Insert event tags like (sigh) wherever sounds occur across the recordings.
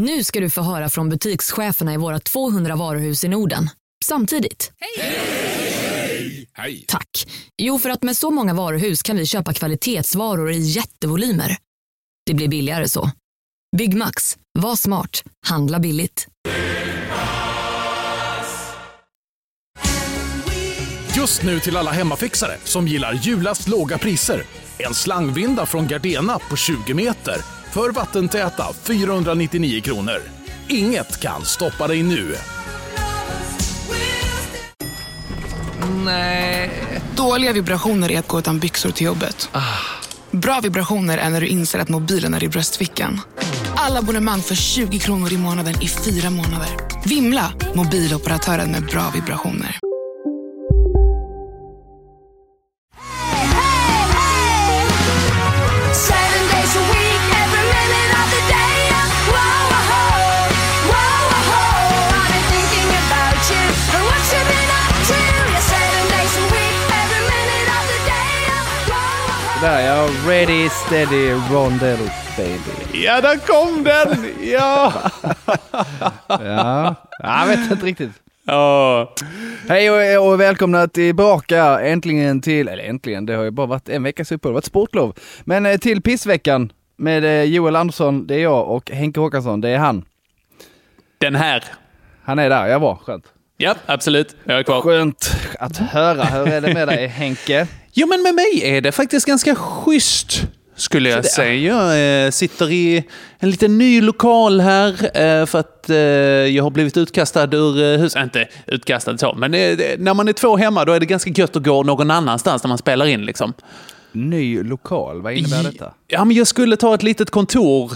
Nu ska du få höra från butikscheferna i våra 200 varuhus i Norden. Samtidigt. Hej! Tack. Jo, för att med så många varuhus kan vi köpa kvalitetsvaror i jättevolymer. Det blir billigare så. Byggmax. Var smart. Handla billigt. Just nu till alla hemmafixare som gillar julast låga priser. En slangvinda från Gardena på 20 meter för vattentäta 499 kronor. Inget kan stoppa dig nu. Dåliga vibrationer är att gå utan byxor till jobbet. Bra vibrationer är när du inser att mobilen är i bröstfickan. Alla abonnemang för 20 kronor i månaden i fyra månader. Vimla! Mobiloperatören med bra vibrationer. Där ja, ready, steady, rondell baby. Ja, där kom den! (laughs) Ja! Ja, jag vet inte riktigt. Ja. Hej och, och välkomna tillbaka äntligen till, eller äntligen, det har ju bara varit en veckas uppehåll, det har varit sportlov. Men eh, till pissveckan med eh, Joel Andersson, det är jag och Henke Håkansson, det är han. Den här. Han är där, jag var skönt. Ja, absolut. Jag är kvar. Skönt att höra. Hur är det med dig Henke? Jo, men med mig är det faktiskt ganska schysst. Skulle jag säga. Jag eh, sitter i en liten ny lokal här eh, för att eh, jag har blivit utkastad ur huset. Inte utkastad så, men när man är två hemma då är det ganska gött att gå någon annanstans när man spelar in. Liksom. Ny lokal, vad innebär detta? Ja, men jag skulle ta ett litet kontor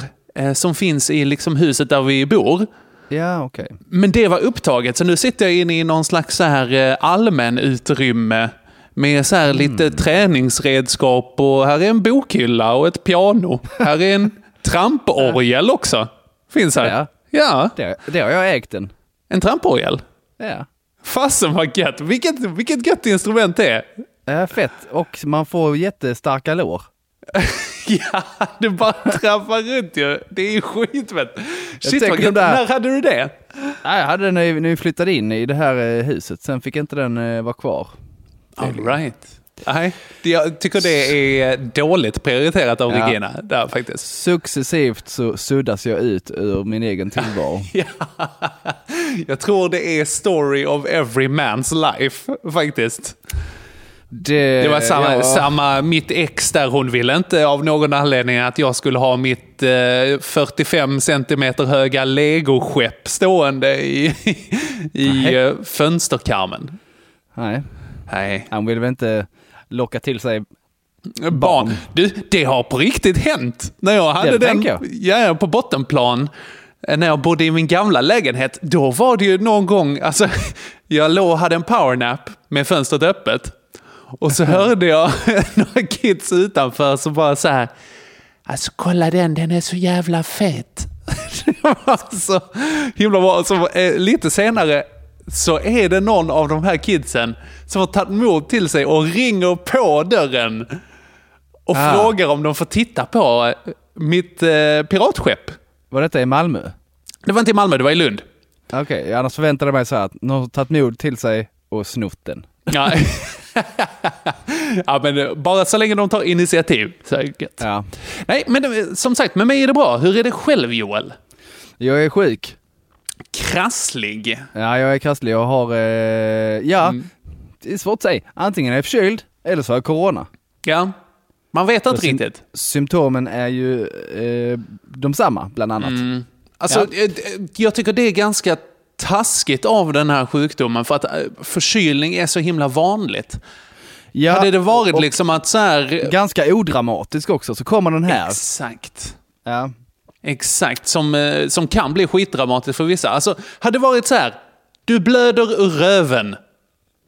som finns i liksom, huset där vi bor. Ja, okej. Men det var upptaget, så nu sitter jag inne i någon slags så här allmän utrymme med så här lite träningsredskap och här är en bokhylla och ett piano. Här är en (laughs) tramporgel också. Finns här. Ja. Ja, Det, det har jag ägt den. en tramporgel. Ja. Fasen vad gött. Vilket, vilket gött instrument det är. Ja, fett. Och man får jättestarka lår. (laughs) Ja, du bara trampar runt ju. Det är skitfett. Shit vad gött. där- När hade du det? Ja, jag hade den när vi flyttade in i det här eh, huset, sen fick inte den eh, vara kvar. All right. Nej, det- jag tycker det är dåligt prioriterat av Ja. Regina där faktiskt. Successivt så suddas jag ut ur min egen tillvaro. (laughs) Ja. Jag tror det är story of every man's life faktiskt. Det var samma, ja, samma, mitt ex där, hon ville inte av någon anledning att jag skulle ha mitt eh, 45 centimeter höga legoskepp stående i, i Nej. eh, fönsterkarmen. Nej, Nej. han vill väl inte locka till sig Barn. Du, det har på riktigt hänt. När jag hade Det den jag. Ja, på bottenplan, eh, när jag bodde i min gamla lägenhet, då var det ju någon gång, alltså, (laughs) jag låg och hade en powernap med fönstret öppet. Och så (laughs) hörde jag (laughs) några kids utanför som bara så här, alltså kolla den, den är så jävla fet. Det var så himla bra. Så, eh, lite senare så är det någon av de här kidsen som har tagit mod till sig och ringer på dörren och Ah. frågar om de får titta på eh, mitt eh, piratskepp. Var detta i Malmö? Det var inte i Malmö, det var i Lund. Okej, annars förväntade jag mig så här att någon har tagit mod till sig och snott den. Ja. (laughs) ja, men eh, bara så länge de tar initiativ. Så. Ja. Nej, men eh, som sagt, med mig är det bra. Hur är det själv, Joel? Jag är sjuk. Krasslig. Ja, jag är krasslig. Jag har, eh, ja, Mm. det är svårt att säga. Antingen är jag förkyld eller så har jag corona. Ja, man vet inte riktigt. Symptomen är ju eh, de samma, bland annat. Alltså, eh, Jag tycker det är ganska taskigt av den här sjukdomen för att eh, förkylning är så himla vanligt. Ja, Hade det varit liksom att så här... ganska odramatisk också, så kommer den här. Exakt. Ja. Exakt, som, eh, som kan bli skitdramatiskt för vissa. Alltså, hade det varit så här, du blöder ur röven.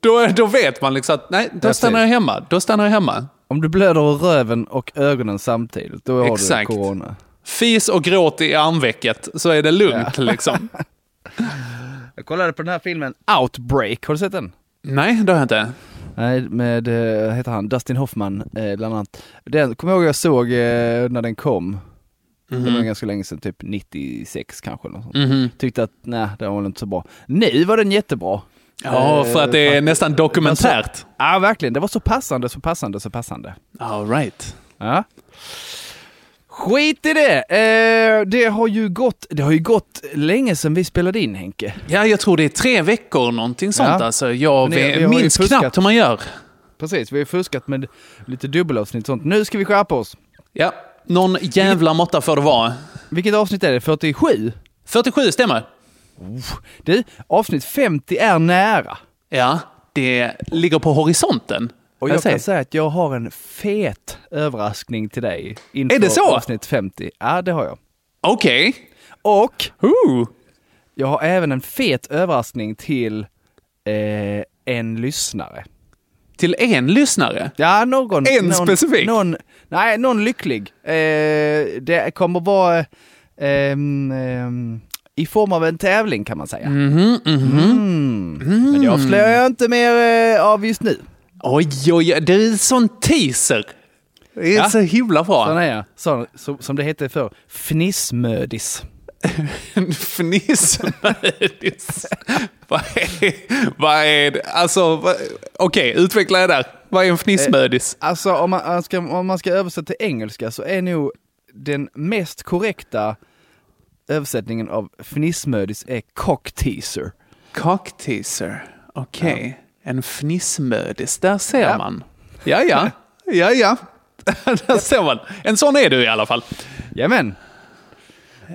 Då, då vet man liksom att nej, då stannar jag hemma. Då stannar jag hemma. Om du blöder ur röven och ögonen samtidigt, då har Exakt. du corona. Fis och gråt i armvecket så är det lugnt liksom. (laughs) Jag kollade på den här filmen Outbreak, har du sett den? Nej, det har jag inte. Nej, med, eh, heter han, Dustin Hoffman eh, bland annat. Den kommer jag ihåg jag såg när den kom. Det Mhm. var ganska länge sedan, typ 96 kanske. Eller sånt. Tyckte att nej, det var inte så bra. Nu var den jättebra. Ja, för att det är Eh, nästan dokumentärt. Ja, verkligen. Det var så passande, så passande, så passande. All right. Ja. Skit i det! Eh, det, har ju gått, det har ju gått länge sedan vi spelade in Henke. Ja, jag tror det är tre veckor någonting sånt. Ja. Alltså, jag det- vi ju minns knappt hur man gör. Precis, vi har fuskat med lite dubbelavsnitt och sånt. Nu ska vi skärpa oss. Ja, någon jävla måtta får det vara. Vilket avsnitt är det? 47? 47 stämmer. Du, avsnitt 50 är nära. Ja, det ligger på horisonten. Och Jag jag kan säga att jag har en fet överraskning till dig inför Är det så? avsnitt 50. Ja, det har jag. Okej. Och Ooh. jag har även en fet överraskning till eh, en lyssnare. Till en lyssnare. Ja, någon. En någon, specifik? Någon, nej, någon lycklig. Eh, det kommer vara ehm, ehm, i form av en tävling kan man säga. Mhm, mhm. Mm. Men det avslöjar jag inte mer eh, av just nu. Oj, oj, oj. Det är en sån teaser. Det är Ja. så himla bra. Sån är jag. Sån, så, som det hette för fnissmödis. En fnissmödis. (laughs) vad, är, vad är det? Alltså, okej, utveckla det där. Vad är en fnissmödis? Alltså om man, ska, om man ska översätta till engelska så är nog den mest korrekta översättningen av fnissmödis är cockteaser. Cockteaser. Okej. En fnissmödis. Där ser Ja. man. Ja, ja. (laughs) Ja, ja. (laughs) Där ser man. En sån är du i alla fall. Jajamän.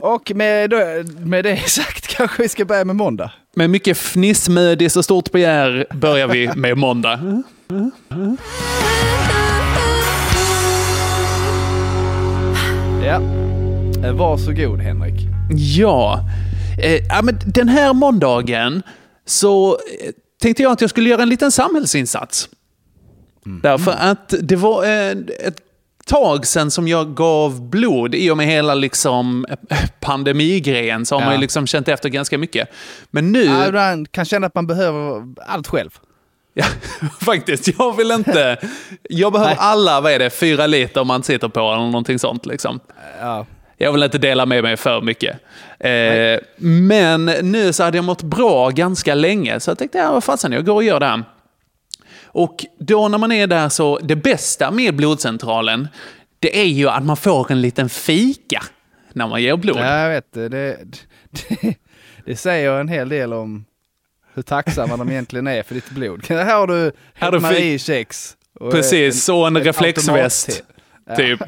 Och med, med det (laughs) sagt kanske vi ska börja med måndag. Med mycket fnissmödis och stort begär börjar vi med måndag. Ja. Eh, Varsågod Henrik. Ja. Eh, ja men den här måndagen så eh, tänkte jag att jag skulle göra en liten samhällsinsats. Därför att det var ett tag sedan som jag gav blod i och med hela liksom eh, pandemigrejen så har man Ja. ju liksom känt efter ganska mycket. Men nu... Ja, man kan känna att man behöver allt själv. Ja, (laughs) faktiskt. Jag vill inte... Jag behöver Nej. alla, vad är det, fyra liter man sitter på eller någonting sånt liksom. Ja. Jag vill inte dela med mig för mycket. Eh, men nu så hade jag mått bra ganska länge, så jag tänkte, ja vad fasen, jag går och gör det här. Och då när man är där så, det bästa med blodcentralen, det är ju att man får en liten fika när man ger blod. Ja, jag vet det. Det, det. (laughs) det säger en hel del om hur tacksamma de egentligen är för ditt blod. (laughs) Här har du Här du Marie kex. och Precis, och en ett reflexväst. Typ.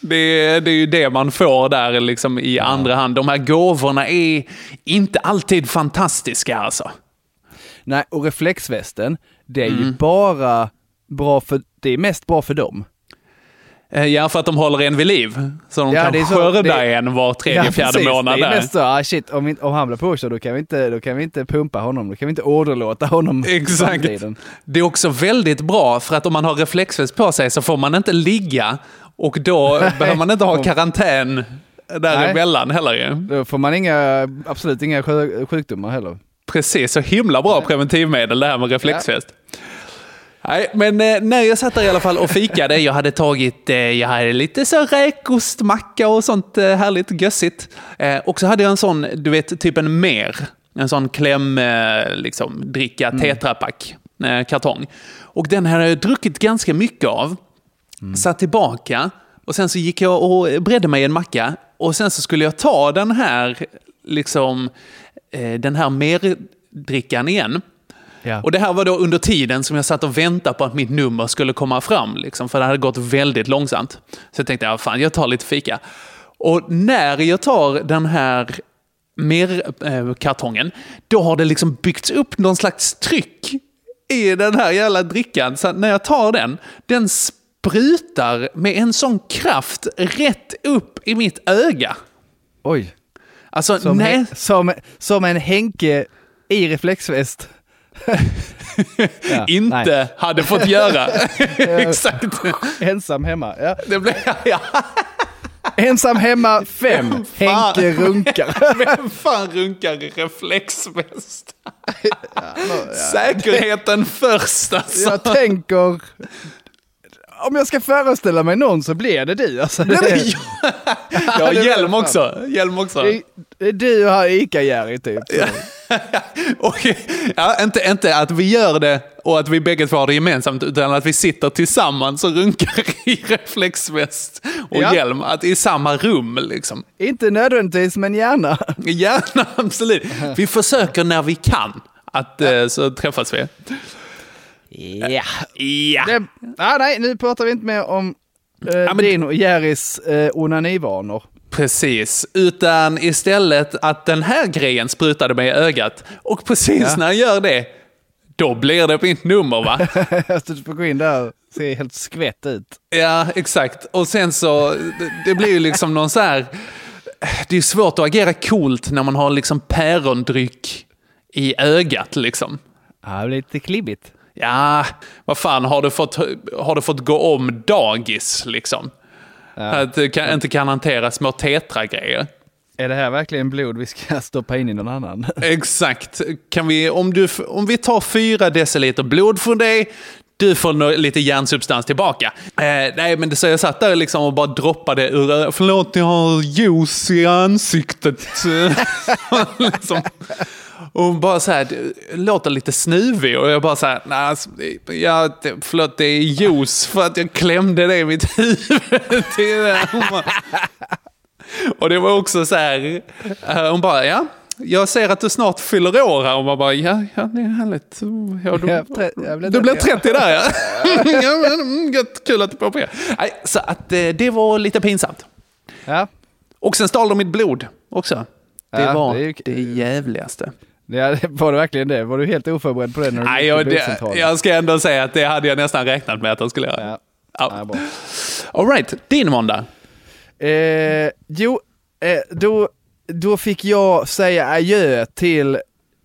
Det, är- det är ju det man får där liksom i andra hand. De här gåvorna är inte alltid fantastiska alltså. Nej, och reflexvästen, det är ju Mm. bara bra för, det är mest bra för dem. Eh, Ja, för att de håller en vid liv. Så de Ja, kan är så- skörda det- en var tredje, fjärde precis. månad. Det är mest så, ah, shit, om, vi- om han blir påkörd då kan, vi inte, då kan vi inte pumpa honom, då kan vi inte åderlåta honom Exakt. Det är också väldigt bra för att om man har reflexväst på sig så får man inte ligga och då (laughs) behöver man inte ha karantän däremellan heller ju. Då får man inga, absolut inga sjukdomar heller. Precis, så himla bra preventivmedel det här med reflexväst. Nej, men eh, när jag satt där i alla fall och fikade, jag hade tagit, eh, jag hade lite så räkostmacka och sånt eh, härligt gössigt. Och så hade jag en sån, du vet, typ en mer. En sån kläm, liksom, dricka tetrapack, eh, kartong. Och den hade jag druckit ganska mycket av. Satt tillbaka och sen så gick jag och bredde mig en macka. Och sen så skulle jag ta den här, liksom, den här merdrickan igen. Ja. Och det här var då under tiden som jag satt och väntade på att mitt nummer skulle komma fram. Liksom, för det hade gått väldigt långsamt. Så jag tänkte, ja, fan, jag tar lite fika. Och när jag tar den här mer, eh, kartongen, då har det liksom byggts upp någon slags tryck i den här jävla drickan. Så när jag tar den, den sprutar med en sån kraft rätt upp i mitt öga. Oj. Alltså, Som, nej. Som, som en Henke i reflexväst. Ja, (laughs) inte nej. hade fått göra. (laughs) (laughs) Exakt. Ensam hemma. Ja. Det blev, ja. Ensam hemma fem. Henke runkar. Vem fan runkar i reflexväst? Säkerheten först alltså. Jag tänker, om jag ska föreställa mig någon så blir det du. Alltså, det, Nej, men jag, (laughs) har hjälm också. Hjälm också. det, det är du och Ica-Jerry typ. (laughs) Och, ja, inte, inte att vi gör det och att vi bägge två har det gemensamt, utan att vi sitter tillsammans och runkar (laughs) i reflexväst och Ja. hjälm. Att i samma rum liksom. Inte nödvändigtvis, men gärna. Gärna, absolut. Vi försöker när vi kan. Att eh, så träffas vi. Ja. Ja. Det, ah, nej, nu pratar vi inte mer om eh, men- din och Jerrys eh, onanivanor. Precis, utan istället att den här grejen sprutade mig i ögat. Och precis Ja. när jag gör det, då blir det mitt nummer va? (laughs) Att du får gå in där och se helt skvätt ut. Ja, exakt. Och sen så, det, det blir ju liksom någon så här... Det är svårt att agera coolt när man har liksom pärondryck i ögat liksom. Ja, det blir lite klibbigt. Ja, vad fan, har du fått, har du fått gå om dagis liksom? Att du kan, inte kan hantera små tetra-grejer. Är det här verkligen blod vi ska stoppa in i någon annan? (laughs) Exakt. Kan vi, om, du, om vi tar fyra deciliter blod från dig, du får lite järnsubstans tillbaka. Eh, nej, men det, så jag satt där liksom och bara droppade ur Förlåt, jag har juice i ansiktet. (laughs) liksom. Och hon bara så här, låter lite snuvig och jag bara så här, nej, alltså, förlåt, det är juice för att jag klämde det i mitt (laughs) huvud. till det." Hon bara, och det var också så här, eh, hon bara, ja, jag ser att du snart fyller år här. Och man bara, ja, ja det är härligt. Ja, du, du blev 30, 30 där ja. (laughs) ja men, mm, gött, kul att du påpekar. Så att eh, det var lite pinsamt. Ja, Och sen stal de mitt blod också. Det Ja, var det är ju- det jävligaste. Ja, (laughs) var det verkligen det? Var du helt oförberedd på det när du Nej, jag, det, jag ska ändå säga att det hade jag nästan räknat med att de skulle göra. Ja. Ja. Ja. All right, din måndag. Eh, jo, eh, då, då fick jag säga adjö till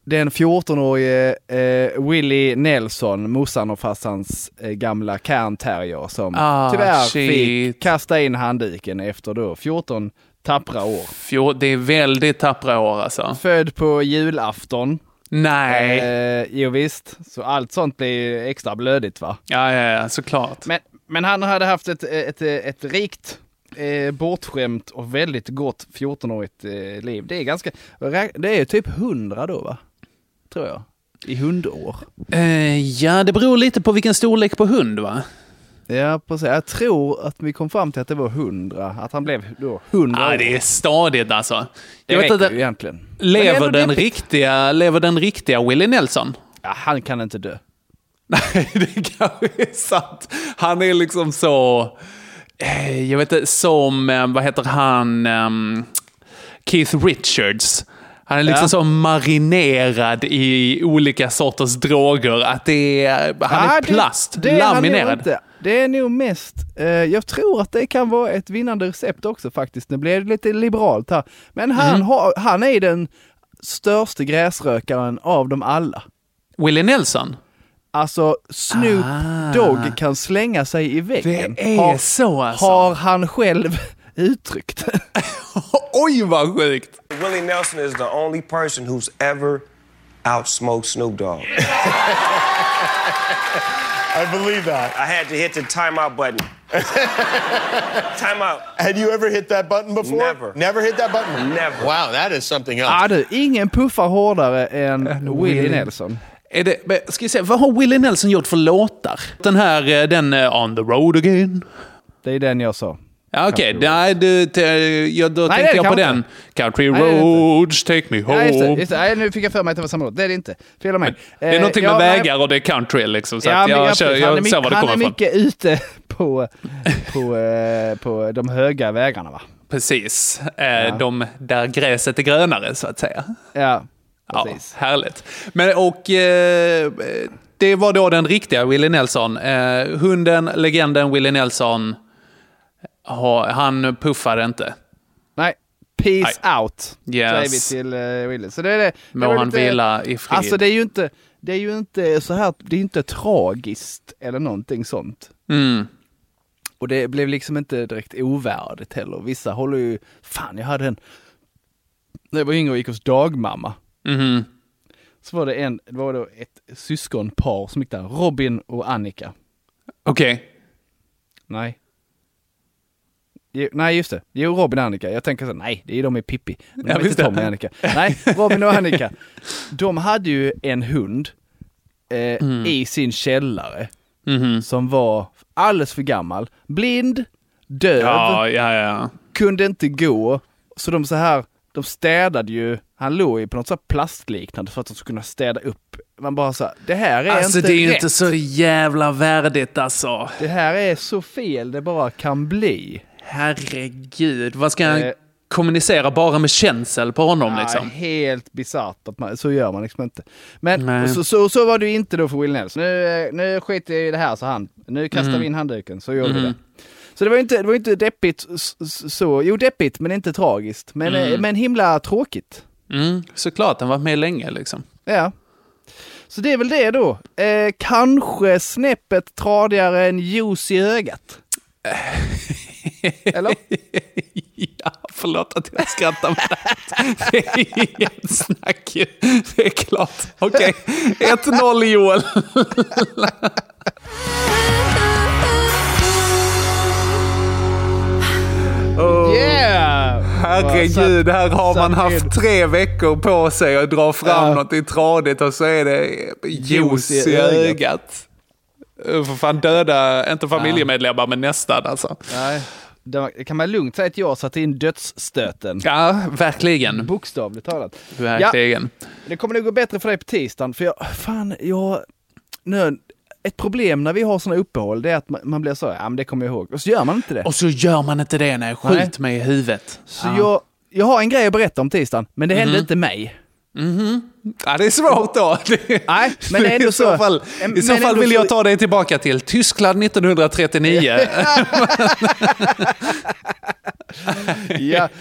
den 14-årige eh, Willie Nelson, morsan och farsans eh, gamla Cairn Terrier som Ah, tyvärr shit. fick kasta in handduken efter då 14 tappra år. Fjol, det är väldigt tappra år alltså. Född på julafton. Nej. Eh, jo visst, så allt sånt blir extra blödigt va? Ja, ja, ja, såklart. Men, men han hade haft ett, ett, ett, rikt, eh, bortskämt och väldigt gott 14-årigt eh, liv. Det är ganska, det är typ 100 då va? Tror jag. I hundår. Eh, ja, det beror lite på vilken storlek på hund va? Ja, precis. Jag tror att vi kom fram till att det var 100. Att han blev då 100 Ja, år. det är stadigt alltså. det Jag vet inte, egentligen. Det lever den, deppigt. riktiga, lever den riktiga Willie Nelson? Ja, han kan inte dö. Nej, (laughs) det kanske är sant. Han är liksom så... eh, Jag vet inte, som, eh, vad heter han, ehm, Keith Richards. Han är liksom Ja. så marinerad i olika sorters droger att det är, han Ah, är det- plast, det är han nog laminerad. inte. Det är nog mest, eh, jag tror att det kan vara ett vinnande recept också faktiskt. Nu blir det lite liberalt här. Men han, Mhm. har, han är den största gräsrökaren av dem alla. Willie Nelson? Alltså Snoop Ah. Dogg kan slänga sig i väggen. Det är har, så alltså. har han själv (laughs) uttryckt. (laughs) Oj vad sjukt! Willie Nelson is the only person who's ever outsmoked Snoop Dogg. (laughs) I believe that. I had to hit the timeout button. (laughs) timeout. Had you ever hit that button before? Never. Never hit that button? Never. Wow, that is something else. ah, du, ingen puffar hårdare än Willie Willie. Nelson. Är det, ska vi se, vad har Willie Nelson gjort för låtar? Den här, eh, den eh, On the road again. Det är den jag sa. Ja, Okej, nej, du, ja, då Nej, tänkte jag på den. Country Nej, roads, take me home. Ja, just det, just det. Nej, nu fick jag för mig att det var samma låt. Det är det inte. Fel mig. Det är någonting Eh, med ja, nej, vägar och det är country liksom. Så Ja, jag, ja, han är, jag ser var det mycket, han kommer är ifrån. mycket ute på, på, eh, på de höga vägarna va? Precis. Eh, De där gräset är grönare, så att säga. Ja, Ja, precis. härligt. Men och eh, det var då den riktiga Willie Nelson. Eh, hunden, legenden Willie Nelson, ha, han puffade inte. Nej, peace out. Yes. Säger vi till uh, Willie. Så det är det. det Må var han lite- vila i frid. Alltså det är ju inte, det är ju inte så här, det är inte tragiskt eller någonting sånt. mm. Och det blev liksom inte direkt ovärdigt heller. Vissa håller ju, fan jag hade en, när jag var yngre och gick hos dagmamma. Mhm. Så var det en, det var då ett syskonpar som gick där, Robin och Annika. Okej. Nej. Jo, nej just det, jo Robin och Annika. Jag tänker så, nej det är de i Pippi. Men de Ja. Tommy och Annika. Nej, Robin och Annika. De hade ju en hund eh, Mm. i sin källare Mhm. som var alldeles för gammal. Blind, döv, Ja, ja, kunde inte gå. Så de så här, de städade ju, han låg ju på något så här plastliknande för att de skulle kunna städa upp. Man bara så här, det här är Alltså inte det är ju rätt. inte så jävla värdigt alltså. Det här är så fel det bara kan bli. Herregud, vad ska han Eh. kommunicera bara med känsel på honom liksom? Nej, helt bisarrt att man, så gör man liksom inte. Men så, så, så var det inte då för Will Nelson. Nu, eh, nu skiter jag i det här, sa han. Nu kastar Mhm. vi in handduken, så gör vi det. Så det var inte, det var inte deppigt så, jo deppigt men inte tragiskt. Men, eh, men himla tråkigt. Mm, såklart, han var med länge liksom. Ja. Så det är väl det då. Eh, kanske tradigare än juice i ögat. (laughs) Eller? (laughs) ja, förlåt att jag skrattar med det. Det är inget snack ju. Det är klart. Okej, 1-0 Joel. (laughs) Yeah! Herregud, här har man haft tre veckor på sig att dra fram Ja. något i tradigt och så är det juice i ögat. Uh, För fan döda, inte familjemedlemmar men nästan alltså. Nej, det kan man lugnt säga att jag satte in dödsstöten. Ja, verkligen. Bokstavligt talat. Verkligen. Det kommer nog gå bättre för dig på tisdagen, för jag, fan, jag, nu, ett problem när vi har sådana uppehåll, det är att man, blir så, ja men det kommer jag ihåg, och så gör man inte det. Och så gör man inte det, nej. Skjut Nej. mig i huvudet. Så jag, jag har en grej att berätta om tisdagen, men det hände inte mig. Ja, det är svårt då. (laughs) Nej, men det är ändå I så så. fall, i så fall vill så- jag ta dig tillbaka till Tyskland (laughs) 1939. Ja, (laughs)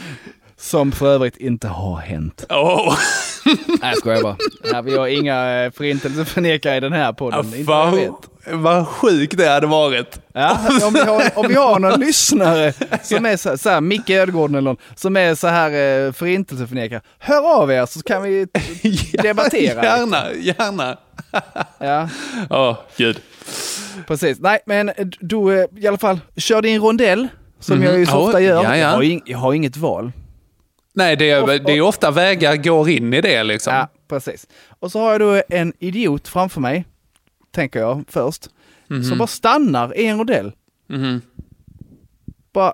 som för övrigt inte har hänt. Åh, (laughs) Nej, jag skojar bara. Ja, vi har inga eh, förintelseförnekare i den här podden. jag vet. vad, sjukt det hade varit. Ja, om, vi har, om vi har någon lyssnare som är så, så här, Micke Ödegården eller någon, som är så här eh, förintelseförnekare, hör av er så kan vi (laughs) debattera. Gärna, gärna. Ja, Åh, gud. precis. Nej, men du eh, i alla fall, kör din rondell, som Mhm. jag ju så Ja, ofta gör. ja, ja. Jag har inget val. Nej, det är, det är ofta vägar går in i det liksom. Ja, precis. Och så har jag då en idiot framför mig, tänker jag först, som bara stannar i en rondell. Mhm. Bara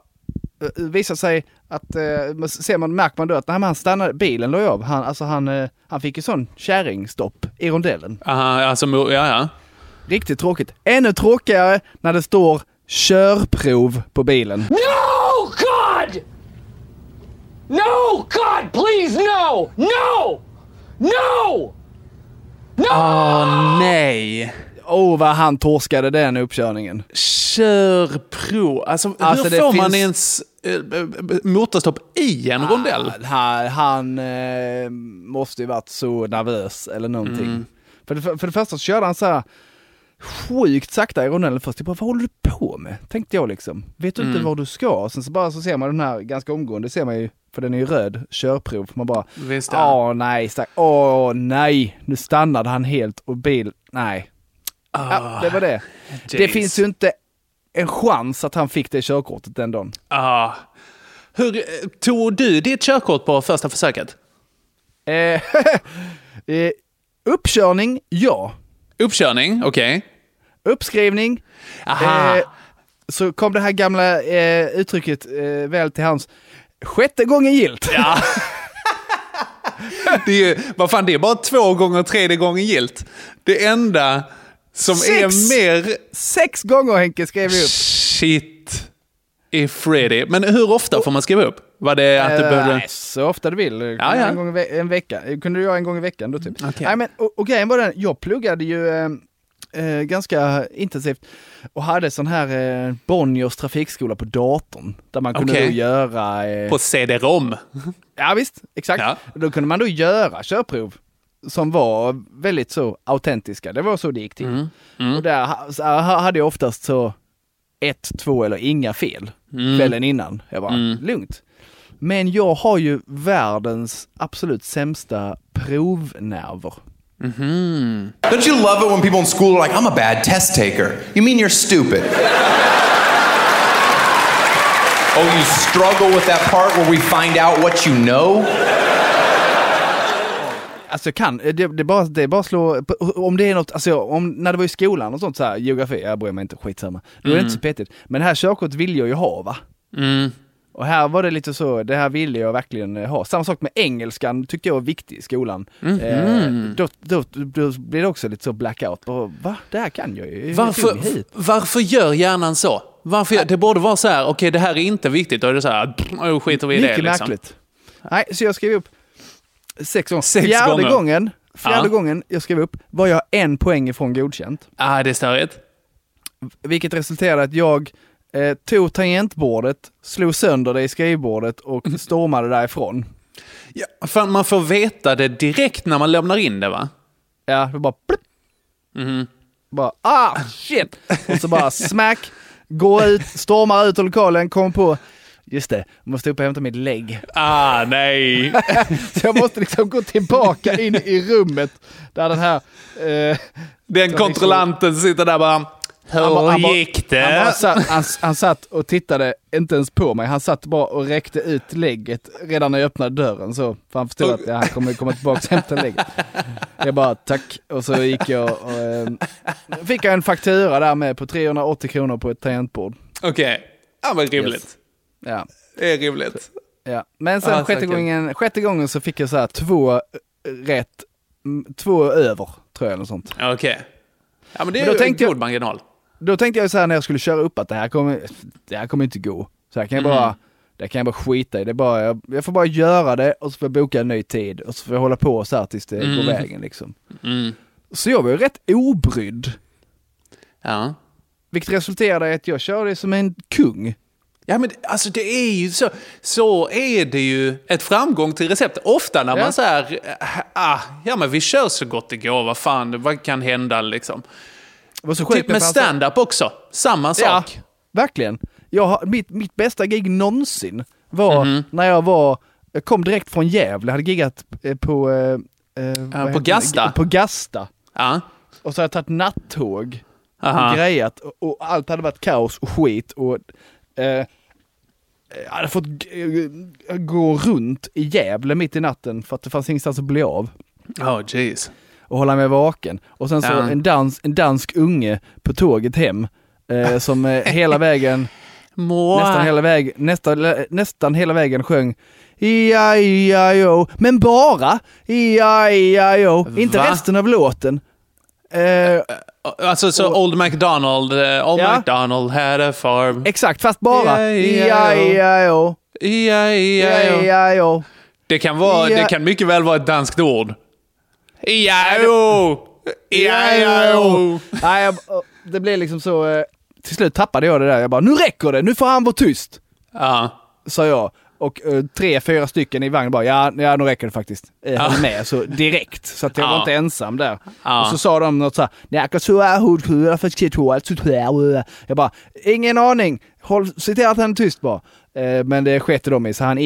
uh, visar sig att, uh, ser man, märker man då att nej, men han stannade, bilen låg av. Han, alltså han, eh, han fick ju sån kärringstopp i rondellen. Aha, alltså, ja, ja. Riktigt tråkigt. Ännu tråkigare när det står körprov på bilen. God! No, God, please, no! No! No! Åh, nej. Åh, vad han torskade den uppkörningen. Körprov. Alltså, Alltså, hur får man finns- ens eh, motorstopp i en rondell? Han, han eh, måste ju varit så nervös eller någonting. Mm. För, det, för det första så körde han så här sjukt sakta i rondellen först. Jag bara, vad håller du på med? Tänkte jag liksom. Vet du Mm. inte var du ska? Sen så bara så ser man den här ganska omgående, ser man ju, för den är ju röd, körprov. Man bara, åh nej, stack, åh nej, nu stannade han helt och bil, nej. Ja, det var det. Det jeez. finns ju inte en chans att han fick det körkortet den dagen. Ah. Hur, eh, tog du ditt körkort på första försöket? Eh, (laughs) eh, uppkörning, ja. Uppkörning, okej. Uppskrivning, eh, så kom det här gamla eh, uttrycket eh, väl till hans. Sjätte gången gilt. Ja. (laughs) det är, vad fan, det är bara två gånger tredje gången gilt. Det enda som Sex. är mer Sex gånger Henke skrev vi upp. shit i Freddy. Men hur ofta får man skriva upp? Var det att du Eh, behövde... nej, så ofta du vill. Ja, Ja, ja. En, gång i ve- en vecka. Kunde du göra en gång i veckan då typ. Okej. Nej, men, och, och grejen var den, jag pluggade ju eh, ganska intensivt och hade sån här eh, Bonniers trafikskola på datorn. Där man kunde Okej. då göra... Eh, På CD-ROM? Ja visst, exakt. Ja. Då kunde man då göra körprov som var väldigt så autentiska. Det var så det gick till. Mm. Och där så ha- hade jag oftast så ett, två eller inga fel Mm. kvällen innan. Jag bara, lugnt. Men jag har ju världens absolut sämsta provnerver. Don't you love it when people in school are like, I'm a bad test taker? You mean you're stupid? Oh, you struggle with that part where we find out what you know? Alltså jag kan, det, det, bara, det bara slå, om det är något, alltså om, när det var i skolan och sånt så här, geografi, jag bryr mig inte, skitsamma. Då är det Mm. inte så petigt. Men det här körkortet ville jag ju ha va? Mm. Och här var det lite så, det här ville jag verkligen eh, ha. Samma sak med engelskan tyckte jag var viktig i skolan. Mhm. Eh, då, då, då blir det också lite så blackout. Bara, Va? Det här kan jag ju. Jag Varför, varför gör hjärnan så? Varför, gör- det borde vara så här, okej det här är inte viktigt, då är det så här, då skiter vi i det. Mycket Liksom. märkligt. Nej, så jag skrev upp sex gånger. Sex fjärde gånger. gången, fjärde Ja. gången jag skrev upp var jag en poäng ifrån godkänt. Ah, det är störigt. Vilket resulterade att jag eh, tog tangentbordet, slog sönder det i skrivbordet och Mm. stormade därifrån. Ja, för man får veta det direkt när man lämnar in det va? Ja, det bara plupp. Mhm. Bara ah shit! Och så bara smack, går ut, stormar ut ur lokalen, kommer på Just det, måste upp och hämta mitt lägg. Ah, nej! (laughs) Så jag måste liksom gå tillbaka in i rummet där den här... Eh, Den kontrollanten sitter där bara, hur Han bara- gick det? Han, bara satt, han, han satt och tittade inte ens på mig. Han satt bara och räckte ut lägget redan när jag öppnade dörren. Så, för han förstod att ja, han kommer komma tillbaka och hämta lägget. Jag bara tack. Och så gick jag och eh, fick jag en faktura där med på 380 kronor på ett tangentbord. Okej, ja men rimligt. Yes. Ja. Det är rimligt. Ja. Men sen Ah, sjätte, gången, sjätte gången så fick jag så här två rätt, mm, två över tror jag eller sånt. Okej. Ja men det Men är då ju en god marginal. Då tänkte jag så här när jag skulle köra upp att det här kommer, det här kommer inte gå. Så här kan jag bara, Mhm. det kan jag bara skita i. Det bara, jag, jag får bara göra det och så får jag boka en ny tid och så får jag hålla på så här tills det Mm. går vägen liksom. Mm. Så jag var ju rätt obrydd. Ja. Vilket resulterade i att jag körde som en kung. Ja men alltså det är ju så, så är det ju ett framgång till recept. Ofta när Ja. man så här, ah, ja men vi kör så gott det går, vad fan, vad kan hända liksom. Var så Typ med stand-up också, samma sak. Ja, verkligen. Jag mitt, mitt bästa gig någonsin var Mhm. när jag var, jag kom direkt från Gävle, jag hade giggat eh, på... Eh, vad på det? Gasta? På Gasta. Ja. Och så har jag tagit nattåg Aha. och grejat och, och allt hade varit kaos och skit och eh, jag hade fått eh, gå runt i Gävle mitt i natten för att det fanns ingenstans att bli av. Oh jeez. Och hålla mig vaken. Och sen så Ja. en, dans, en dansk unge på tåget hem eh, som eh, (laughs) hela vägen nästan hela, väg, nästan, nästan hela vägen sjöng I-I-I-O, men bara I-I-I-O, inte Va? resten av låten. Eh, Alltså så Old MacDonald, eh, Old Ja. MacDonald had a farm. exakt, fast bara I-I-I-O. Det kan, vara, det kan mycket väl vara ett danskt ord. I-I-O. I-I-I-O. Nej, jag, det blev liksom så, eh, till slut tappade jag det där. Jag bara, nu räcker det, nu får han vara tyst. Ja. Sa jag. Och eh, tre, fyra stycken i vagnen bara, ja, ja nu räcker det faktiskt. Jag höll med så direkt. Så att jag var inte ensam där. Och så sa de något såhär, jag så här bara, ingen aning. Håll, se till att han är tyst bara. Eh, men det skete de i, så han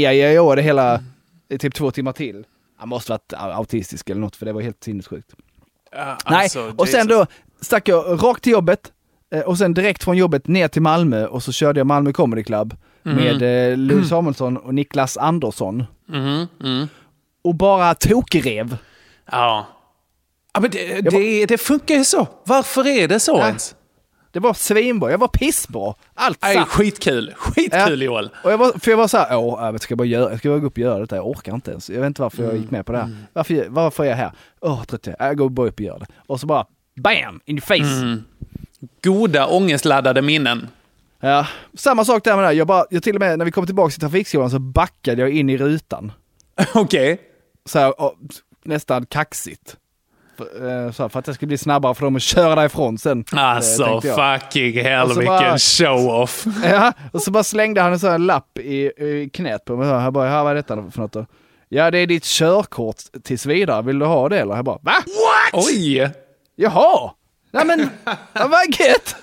det hela i typ två timmar till. Han måste varit autistisk eller något för det var helt sinnessjukt. Ja, Nej, alltså, och sen då stack jag rakt till jobbet eh, och sen direkt från jobbet ner till Malmö och så körde jag Malmö Comedy Club Mhm. med eh, (clears throat) Louis Samuelsson och Niklas Andersson. Mhm, mm. Och bara tokrev. Ja. ja men det, det, det funkar ju så. Varför är det så Ja. ens? Det var svinbra, jag var pissbra. Allt satt. skitkul. Skitkul Joel. Och jag var, för jag var såhär, åh, jag ska bara göra, jag ska bara gå upp och göra detta, jag orkar inte ens. Jag vet inte varför jag gick med på det Mm. här. Varför, varför är jag här? Åh, trött jag. Jag går bara upp och gör det. Och så bara, BAM! In your face! Mm. Goda ångestladdade minnen. Ja, samma sak där med det här. Jag, bara, jag till och med, när vi kom tillbaka till trafikskolan så backade jag in i rutan. (laughs) Okej. Så här, och, nästan kaxigt. För, eh, för att jag skulle bli snabbare för dem att köra därifrån sen. eh, Alltså fucking hell vilken show-off. (laughs) Ja, och så bara slängde han en sån här lapp i, i knät på mig. Jag bara, vad är detta för något då? Ja, det är ditt körkort tills vidare. Vill du ha det eller? Jag bara, va? Oj! Jaha! Nej men, (laughs) vad gött!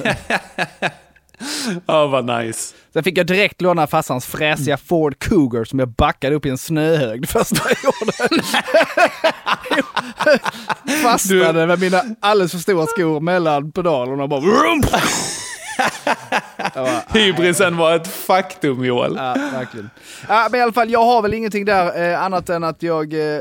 (laughs) (laughs) Ja, vad nice. Sen fick jag direkt låna farsans fräsiga Ford Cougar som jag backade upp i en snöhög det första jag gjorde. (laughs) (laughs) Fastnade med mina alldeles för stora skor mellan pedalerna och bara... Vroom! Hybrisen var ett faktum Joel. Ja, verkligen. Ja, men i alla fall, jag har väl ingenting där eh, annat än att jag, eh,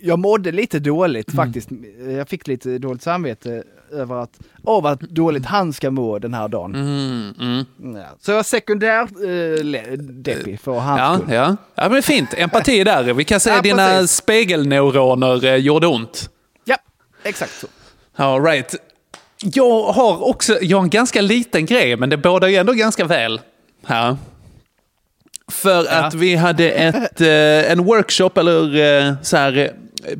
jag mådde lite dåligt Mm. faktiskt. Jag fick lite dåligt samvete över att, av att dåligt han ska må den här dagen. Mm, Ja. Så jag var sekundär eh, deppig för hans Ja, skull. ja. ja, men det är fint. Empati där. Vi kan säga Ja, dina precis. spegelneuroner eh, gjorde ont. Ja, exakt så. All right. Jag har också jag har en ganska liten grej, men det bådar ju ändå ganska väl här. För att vi hade ett, eh, en workshop, eller eh, så här, eh,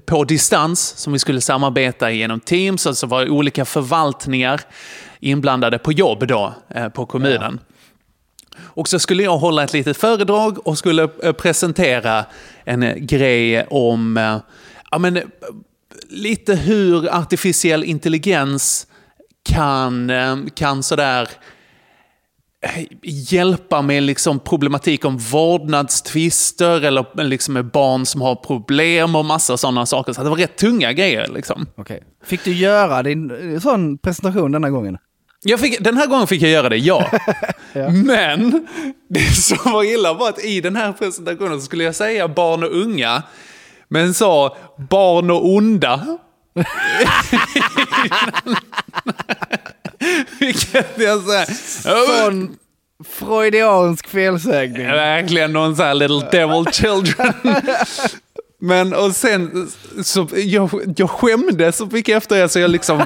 på distans, som vi skulle samarbeta genom Teams. Och så var olika förvaltningar inblandade på jobb då, eh, på kommunen. Och så skulle jag hålla ett litet föredrag och skulle eh, presentera en eh, grej om ja, men, lite hur artificiell intelligens kan, kan sådär hjälpa med liksom problematik om vårdnadstvister eller liksom med barn som har problem och massa sådana saker. Så det var rätt tunga grejer. Liksom. Okej. Fick du göra din eh, sån presentation denna gången? Jag fick, den här gången fick jag göra det, ja. (laughs) Men det som var illa var att i den här presentationen så skulle jag säga barn och unga, men sa barn och onda. (laughs) (laughs) (laughs) Vilket jag säger... Sån freudiansk felsägning. Verkligen någon sån här little devil children. (laughs) Men och sen, så jag, jag skämdes så mycket efter det så jag liksom...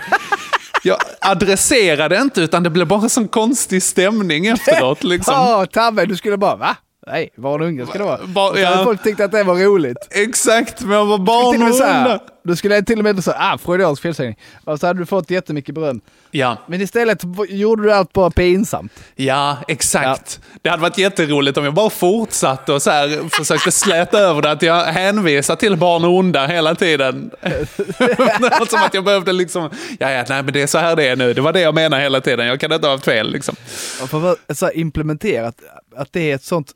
Jag adresserade inte utan det blev bara sån konstig stämning efteråt. Liksom. Ja, Tabbe, du skulle bara va? Nej, barn och unga ska det vara. Ba- ja. folk tyckte att det var roligt. Exakt, men jag var barn och unga. Du skulle till och med säga ah, freudiansk felsägning. Och så hade du fått jättemycket beröm. Ja, Men istället gjorde du allt bara pinsamt. ja, exakt. Det hade varit jätteroligt om jag bara fortsatte och så här försökte släta över det. Att jag hänvisar till barn och onda hela tiden. (laughs) (laughs) Som att jag behövde liksom, ja, ja, nej men det är så här det är nu. Det var det jag menade hela tiden. Jag kan inte ha haft fel liksom. Så här, implementera att, att det är ett sånt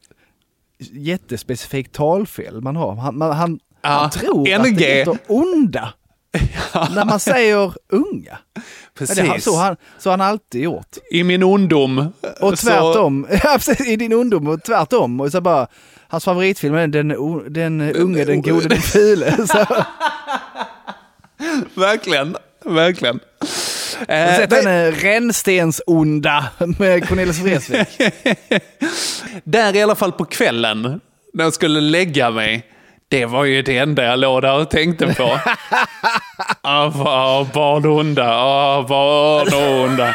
jättespecifikt talfel man har. Han, man, han, Han tror att NG. det heter onda. (laughs) När man säger unga. Precis. det, så, har han, så han alltid gjort. I min ungdom. Och så- tvärtom. (laughs) Ja, precis, I din ungdom och tvärtom. Och så bara, hans favoritfilm är den, den unge, den gode, den fule. (laughs) Så, Verkligen, verkligen. har Eh, du sett nej, den eh, rännstensonda med Cornelis Vreeswijk? där i alla fall på kvällen, när jag skulle lägga mig, det var ju det enda jag låg där och tänkte på. (laughs) ah, va- barn och onda, ah, barn och onda.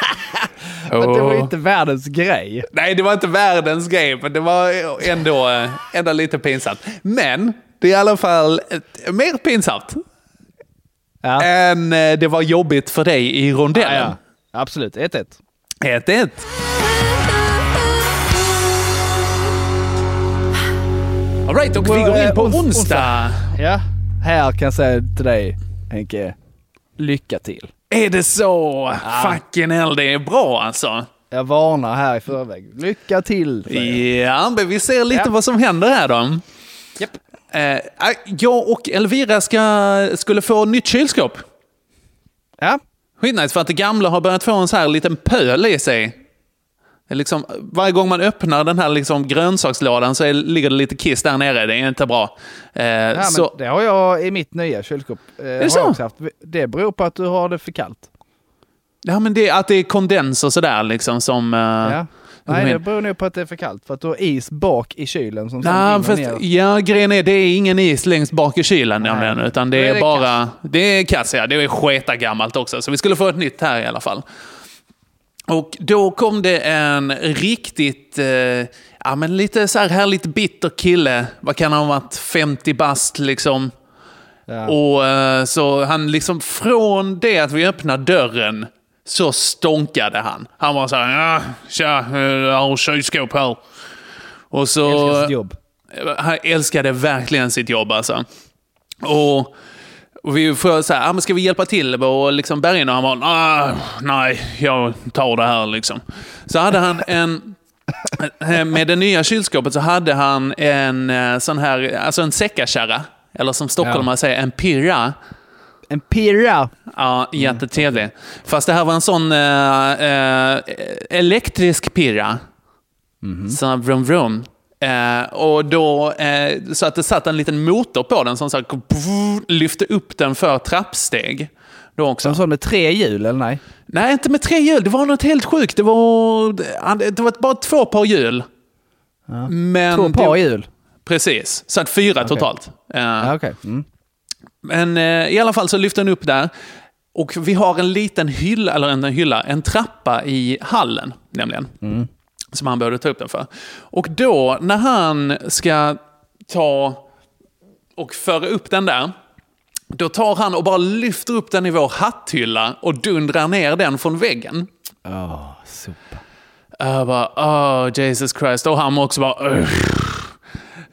Att det var inte världens grej. Nej, det var inte världens grej, men det var ändå, eh, ändå lite pinsamt. Men det är i alla fall ett, mer pinsamt Ja. än eh, det var jobbigt för dig i Ja, rondellen. ja. Absolut, 1-1. 1-1. All right, och vi går in på Ons- onsdag. Ja, här kan jag säga till dig Henke, lycka till. Är det så? Fucking hell, det är bra alltså. Jag varnar här i förväg. Lycka till! Ja, men vi ser lite Ja. vad som händer här då. Japp. Eh, jag och Elvira ska, skulle få nytt kylskåp. Ja, Skitnice, för att det gamla har börjat få en så här liten pöl i sig. Det är liksom, varje gång man öppnar den här liksom grönsakslådan så är, ligger det lite kiss där nere. Det är inte bra. Eh, ja så, det har jag i mitt nya kylskåp. Eh, har jag så? haft. Det beror på att du har det för kallt. ja, men det, att det är kondens och sådär liksom som... eh, Ja. Nej, men- det beror nog på att det är för kallt. För att du har is bak i kylen som Nej, fast, ner. ja, grejen är det är ingen is längst bak i kylen Nej. nämligen, utan det är är, det bara... Det är kass, ja. Det är sketa gammalt också. Så vi skulle få ett nytt här i alla fall. Och då kom det en riktigt, eh, ja men lite så här härligt bitter kille. Vad kan han ha varit? 50 bast liksom. Ja. Och eh, så han liksom från det att vi öppnade dörren så stånkade han. Han var så här, ja, tja, eh, jag har kylskåp här. Och så... Älskar sitt jobb. Han älskade verkligen sitt jobb alltså. Och, och vi får så här, ah, men ska vi hjälpa till och liksom bärga in? Och han var, ah, nej, jag tar det här liksom. Så hade han en, eh, med det nya kylskåpet så hade han en eh, sån här, alltså en säckakärra. Eller som stockholmare säger, en pirra. En pirra. Ja, jättetrevlig. Fast det här var en sån eh, eh, elektrisk pirra. Sån här vroom vroom. Eh, och då, eh, så att det satt en liten motor på den som så här, lyfte upp den för trappsteg. Då också. en sån med tre hjul, eller nej? Nej, inte med tre hjul. Det var något helt sjukt. Det var, det var bara två par hjul. Men Två par det, hjul. Precis, så att fyra totalt. Eh, Ja, okay. Mm. men eh, i alla fall så lyfte den upp där. Och vi har en liten hylla, eller en hylla, en trappa i hallen nämligen. Som han behövde ta upp den för. Och då när han ska ta och föra upp den där. Då tar han och bara lyfter upp den i vår hatthylla och dundrar ner den från väggen. Åh, super. Jag bara, oh Jesus Christ. Och han också bara, "Ugh."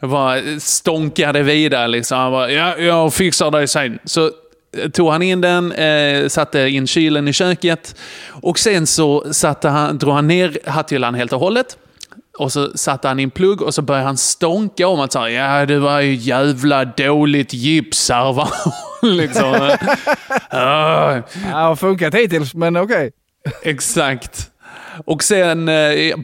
Jag bara stånkade vidare liksom. Han bara, ja, jag fixar det sen. Så tog han in den, eh, satte in kylen i köket och sen så satte han, drog han ner hatthyllan helt och hållet. Och så satte han in plugg och så började han stånka om att säga, ja det var ju jävla dåligt gips här va. (laughs) liksom. (laughs) Ah. Ja, har funkat hittills, men okej. Exakt. Och sen, eh,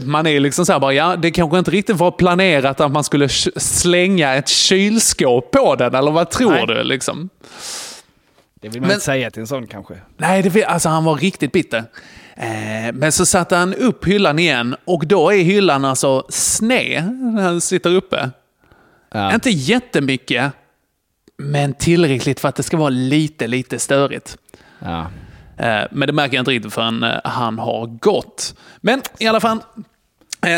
man är liksom så här bara, ja, det kanske inte riktigt var planerat att man skulle slänga ett kylskåp på den, eller vad tror Nej. du? Liksom? Det vill man Men- inte säga till en sån kanske. Nej, det, alltså han var riktigt bitter. Eh, men så satte han upp hyllan igen och då är hyllan alltså sned när han sitter uppe. Ja. Inte jättemycket, men tillräckligt för att det ska vara lite, lite störigt. Ja. Eh, Men det märker jag inte riktigt förrän eh, han har gått. Men i alla fall,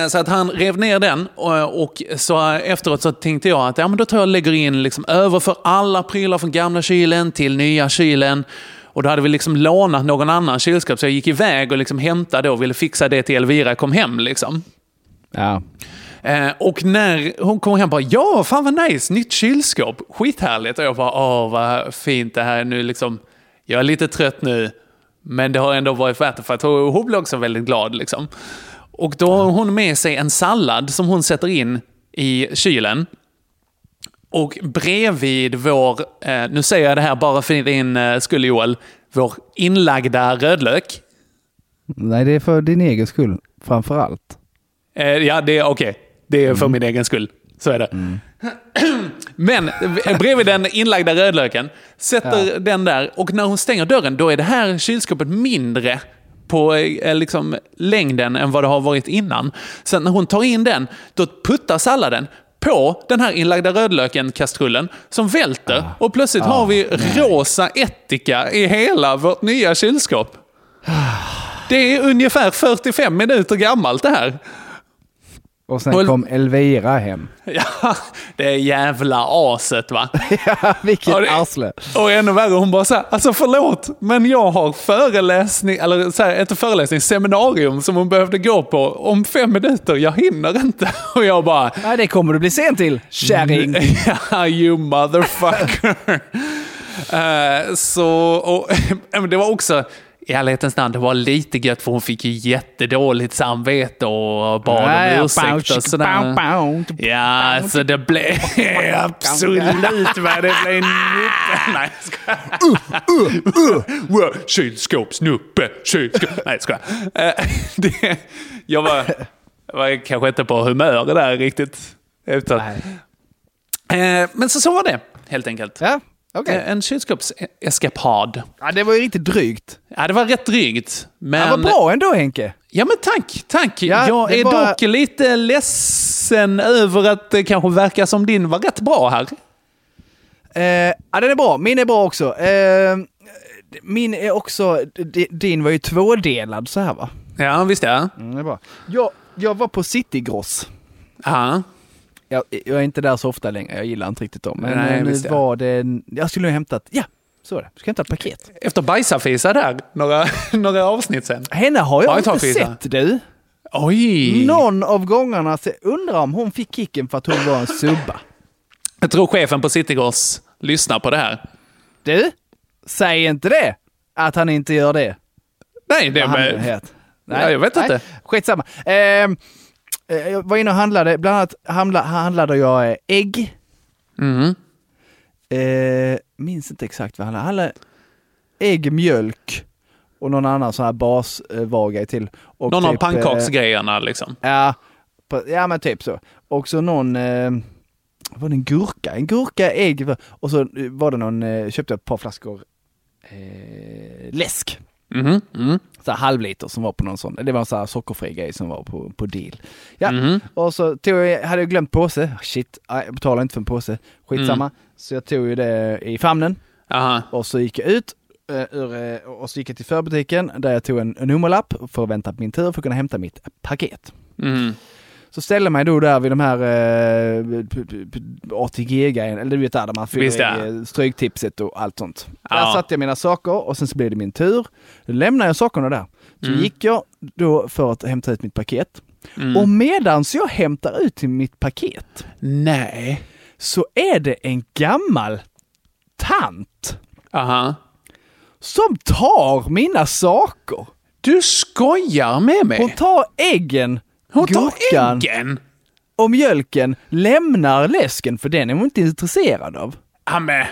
så att han rev ner den och, och så efteråt så tänkte jag att ja, men då tar jag och lägger in, liksom, överför alla prylar från gamla kylen till nya kylen. Och då hade vi liksom lånat någon annan kylskåp, så jag gick iväg och liksom hämtade och ville fixa det till Elvira kom hem. Liksom. Ja. Eh, och när hon kom hem bara, ja, fan vad nice, nytt kylskåp, skithärligt. Och jag bara, åh vad fint det här är nu liksom. Jag är lite trött nu, men det har ändå varit värt det för att hon blev också väldigt glad liksom. Och då har hon med sig en sallad som hon sätter in i kylen. Och bredvid vår, eh, nu säger jag det här bara för din eh, skull Joel, vår inlagda rödlök. Nej, det är för din egen skull, framför allt. Eh, ja, det är okej. Det är för min egen skull. Så är det. (clears throat) Men eh, bredvid den inlagda rödlöken, sätter den där och när hon stänger dörren då är det här kylskåpet mindre på eh, liksom, längden än vad det har varit innan. Sen när hon tar in den, då puttar salladen på den här inlagda rödlöken, kastrullen, som välter. Och plötsligt har vi rosa ättika i hela vårt nya kylskåp. Det är ungefär 45 minuter gammalt det här. Och sen Och- kom Elvira hem. (laughs) Ja, det är jävla aset va. (laughs) ja, vilket Ja, det- arsle. Och ännu värre, hon bara så här, alltså förlåt, men jag har föreläsning, eller så här, inte föreläsning, seminarium som hon behövde gå på om fem minuter, jag hinner inte. (laughs) Och jag bara, Nej, det kommer du bli sen till, kärring. ja, you motherfucker. Eh, så, och, det var också, i ärlighetens namn, det var lite gött för hon fick ju jättedåligt samvete och bad om ursäkt och sådär. Ja, så det blev (laughs) absolut vad det blev. (laughs) Nej, jag skojar. Wow, Kylskåpsnuppe, kylskåp... Nej, jag skojar. Eh, (laughs) Jag var, var kanske inte på humör där riktigt. Utan, Eh, men så, så var det, helt enkelt. Ja, okej. Eh, En kylskåpseskapad. Ja, det var ju riktigt drygt. Ja, det var rätt drygt. Men... Ja, vad bra ändå Henke. Ja men tack, tack. Ja, jag är var- dock lite ledsen över att det kanske verkar som din var rätt bra här. Eh, ja, den är bra. Min är bra också. Eh, min är också... di- Din var ju tvådelad så här va? Ja, visst ja. Mm, det är bra. Jag, jag var på Citygross. Ja, Jag, jag är inte där så ofta längre, jag gillar inte riktigt dem. Men Nej, eh, nu var det... Jag skulle ha hämtat... Ja, så är det. Jag ska hämta ett paket. efter bajsafisa där, några, (laughs) några avsnitt sen. Henne har jag Ja, inte sett du. Oj! Någon av gångerna, undrar om hon fick kicken för att hon var en subba. Jag tror chefen på Citygross lyssnar på det här. Du, säg inte det! Att han inte gör det. Nej, det är... heter. Ja, jag vet inte. Skitsamma. Eh, eh, jag var inne och handlade, bland annat handla, handlade jag eh, ägg. Mm. Eh, minns inte exakt vad han hade. Han hade ägg, mjölk och någon annan sån här basvara till. Och Någon av typ, eh, pannkaksgrejerna liksom. Ja, ja men typ så. Och så någon, eh, var det en gurka? En gurka, ägg och så var det någon, eh, köpte jag ett par flaskor eh, läsk. Mhm, mm. Så halvliter som var på någon sån, det var en sån här sockerfri grej som var på, på deal. Ja, Mhm. och så tog jag, hade jag glömt påse, shit, nej, jag betalar inte för en påse, skitsamma. Så jag tog ju det i famnen Aha. och så gick jag ut eh, ur, eh, och så gick jag till förbutiken där jag tog en, en nummerlapp för att vänta på min tur för att kunna hämta mitt paket. Mm. Så ställde jag mig då där vid de här eh, ATG-grejerna, eller du vet där, där man fyller Visst, ja. eh, stryktipset och allt sånt. Ja. Där satte jag mina saker och sen så blev det min tur. Då lämnade jag sakerna där. Så Mm. gick jag då för att hämta ut mitt paket. Mm. Och medans jag hämtar ut mitt paket Nej. så är det en gammal tant Aha. som tar mina saker. Du skojar med mig? Hon tar äggen, Hon tar gurkan äggen? och mjölken, lämnar läsken för den är hon inte intresserad av. Amen.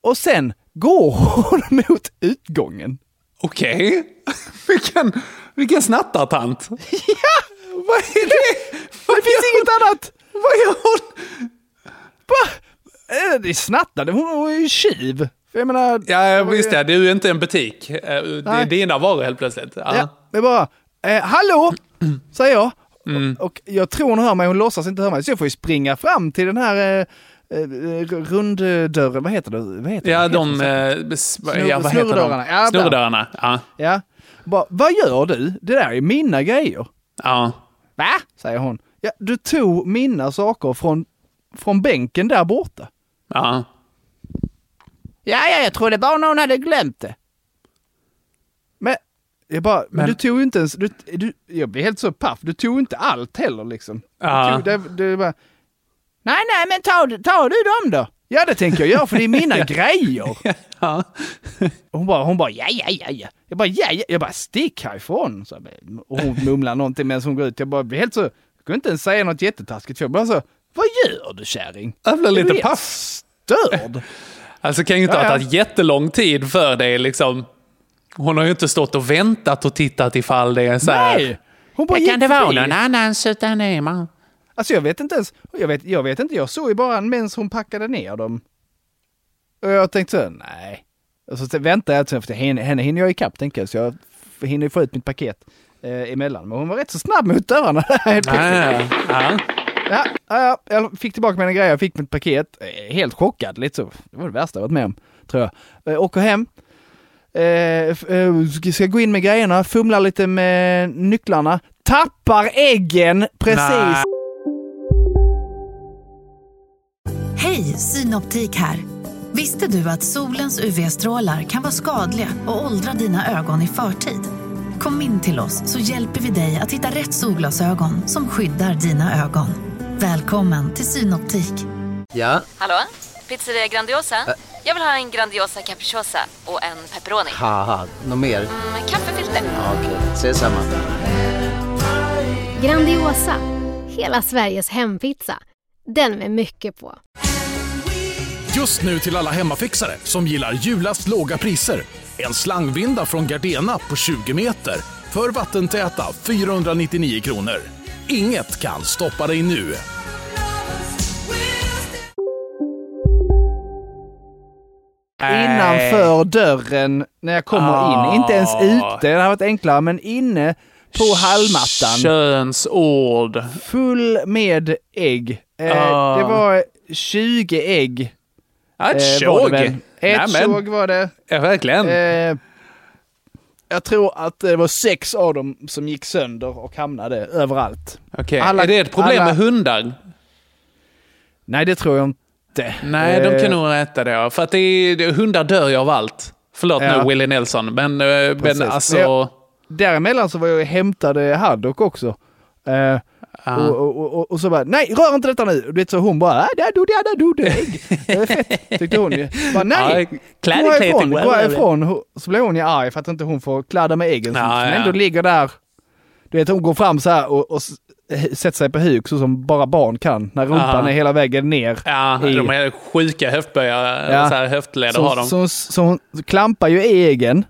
Och sen går hon (laughs) mot utgången. Okej. (laughs) vilken, vilken snattartant. (laughs) Ja! Vad är det? Vad Det finns gör inget hon? annat! Vad gör hon? Va? Eh, Det är snattade, hon hon är ju tjuv. Jag menar... Ja, visst ja. Det är ju inte en butik. Eh, Det är Nej. dina varor helt plötsligt. Ja. Ja, det är bara, eh, hallå, (clears throat) säger jag. Mm. Och, och jag tror hon hör mig, hon låtsas inte höra mig. Så jag får ju springa fram till den här eh, eh, runddörren, vad heter det? Vad heter Ja, det? de... Eh, ja, vad snurrdörrarna. Ja. Snurrdörrarna. Ja. Ja. Bara, vad gör du? Det där är mina grejer. ja. Va? Säger hon. Ja, du tog mina saker från, från bänken där borta. Ja. Ja, ja, jag trodde bara någon hade glömt det. Jag bara, men, Men- du tog ju inte ens, du, du, jag blir helt så paff, du tog inte allt heller liksom. Ja. Du tog, det, det bara, nej, nej, men ta, ta du dem då. Ja, det tänker jag göra för det är mina (laughs) grejer. ja. Hon bara, hon bara, ja, ja, ja, ja. Jag bara, ja, ja. Jag bara, stick härifrån. Så, jag och hon mumlar någonting medan hon går ut. Jag bara, blir helt så, jag kunde inte ens säga något jättetaskigt. För jag bara så, vad gör du kärring? Jag blir lite paff. Störd. Alltså kan ju inte Ja, ha tagit jättelång tid för dig liksom. Hon har ju inte stått och väntat och tittat ifall det är så här. Nej! Hon bara Kan gick det vara förbi. någon annans utan man? Alltså jag vet inte ens, jag vet, jag vet inte, jag såg ju bara medan hon packade ner dem. Och jag tänkte så, nej. Och så väntade jag för henne, henne hinner jag ikapp tänker jag, så jag hinner ju få ut mitt paket eh, emellan. Men hon var rätt så snabb mot dörrarna. (laughs) Ja, ja, ja, jag fick tillbaka mina grejer, jag fick mitt paket. Eh, Helt chockad, lite så. Det var det värsta jag varit med om, tror jag. Eh, åker hem. Eh, eh, ska- gå in med grejerna, fumlar lite med nycklarna. Tappar äggen precis. Hej, Synoptik här. Visste du att solens UV-strålar kan vara skadliga och åldra dina ögon i förtid? Kom in till oss så hjälper vi dig att hitta rätt solglasögon som skyddar dina ögon. Välkommen till Synoptik. Ja, Hallå? Pizzeria Grandiosa? Jag vill ha en Grandiosa capriciosa och en pepperoni. haha, något mer? Med kaffefilter. Ja, Okej, ses samma. Grandiosa, hela Sveriges hempizza. Den med mycket på. Just nu till alla hemmafixare som gillar julast låga priser. En slangvinda från Gardena på 20 meter för vattentäta 499 kronor. Inget kan stoppa dig nu. Innanför dörren när jag kommer Ah. in. Inte ens ute, det hade varit enklare, men inne på hallmattan. Könsord. Full med ägg. Eh, Ah. Det var 20 ägg. Ett eh, tjog. Ett tjog var det. Ja, verkligen. Eh, jag tror att det var sex av dem som gick sönder och hamnade överallt. Okej, alla- är det ett problem alla- med hundar? Nej, det tror jag inte. Nej, de Eh, kan nog äta det. För att det är, hundar dör ju av allt. Förlåt Ja. nu Willie Nelson, men, eh, Precis. men alltså... Jag- Däremellan så var jag och hämtade Haddock också. Eh, Ja. och, och, och, och så bara, nej rör inte detta nu! Du vet så hon bara, "Ah, där do, där det ägg. Det är fett, tyckte hon ju. Bara, nej! Ja, Gå härifrån, gå härifrån. Så blev hon ju arg för att inte hon får kladda med äggen Ja, som ja. ändå ligger där. Du vet hon går fram så här och, eh, sätter sig på huk så som bara barn kan. När rumpan är hela vägen ner. Ja, i- de är sjuka höftböjare, Ja. så här höftleder så, har de. Så, så hon klampar ju i egen.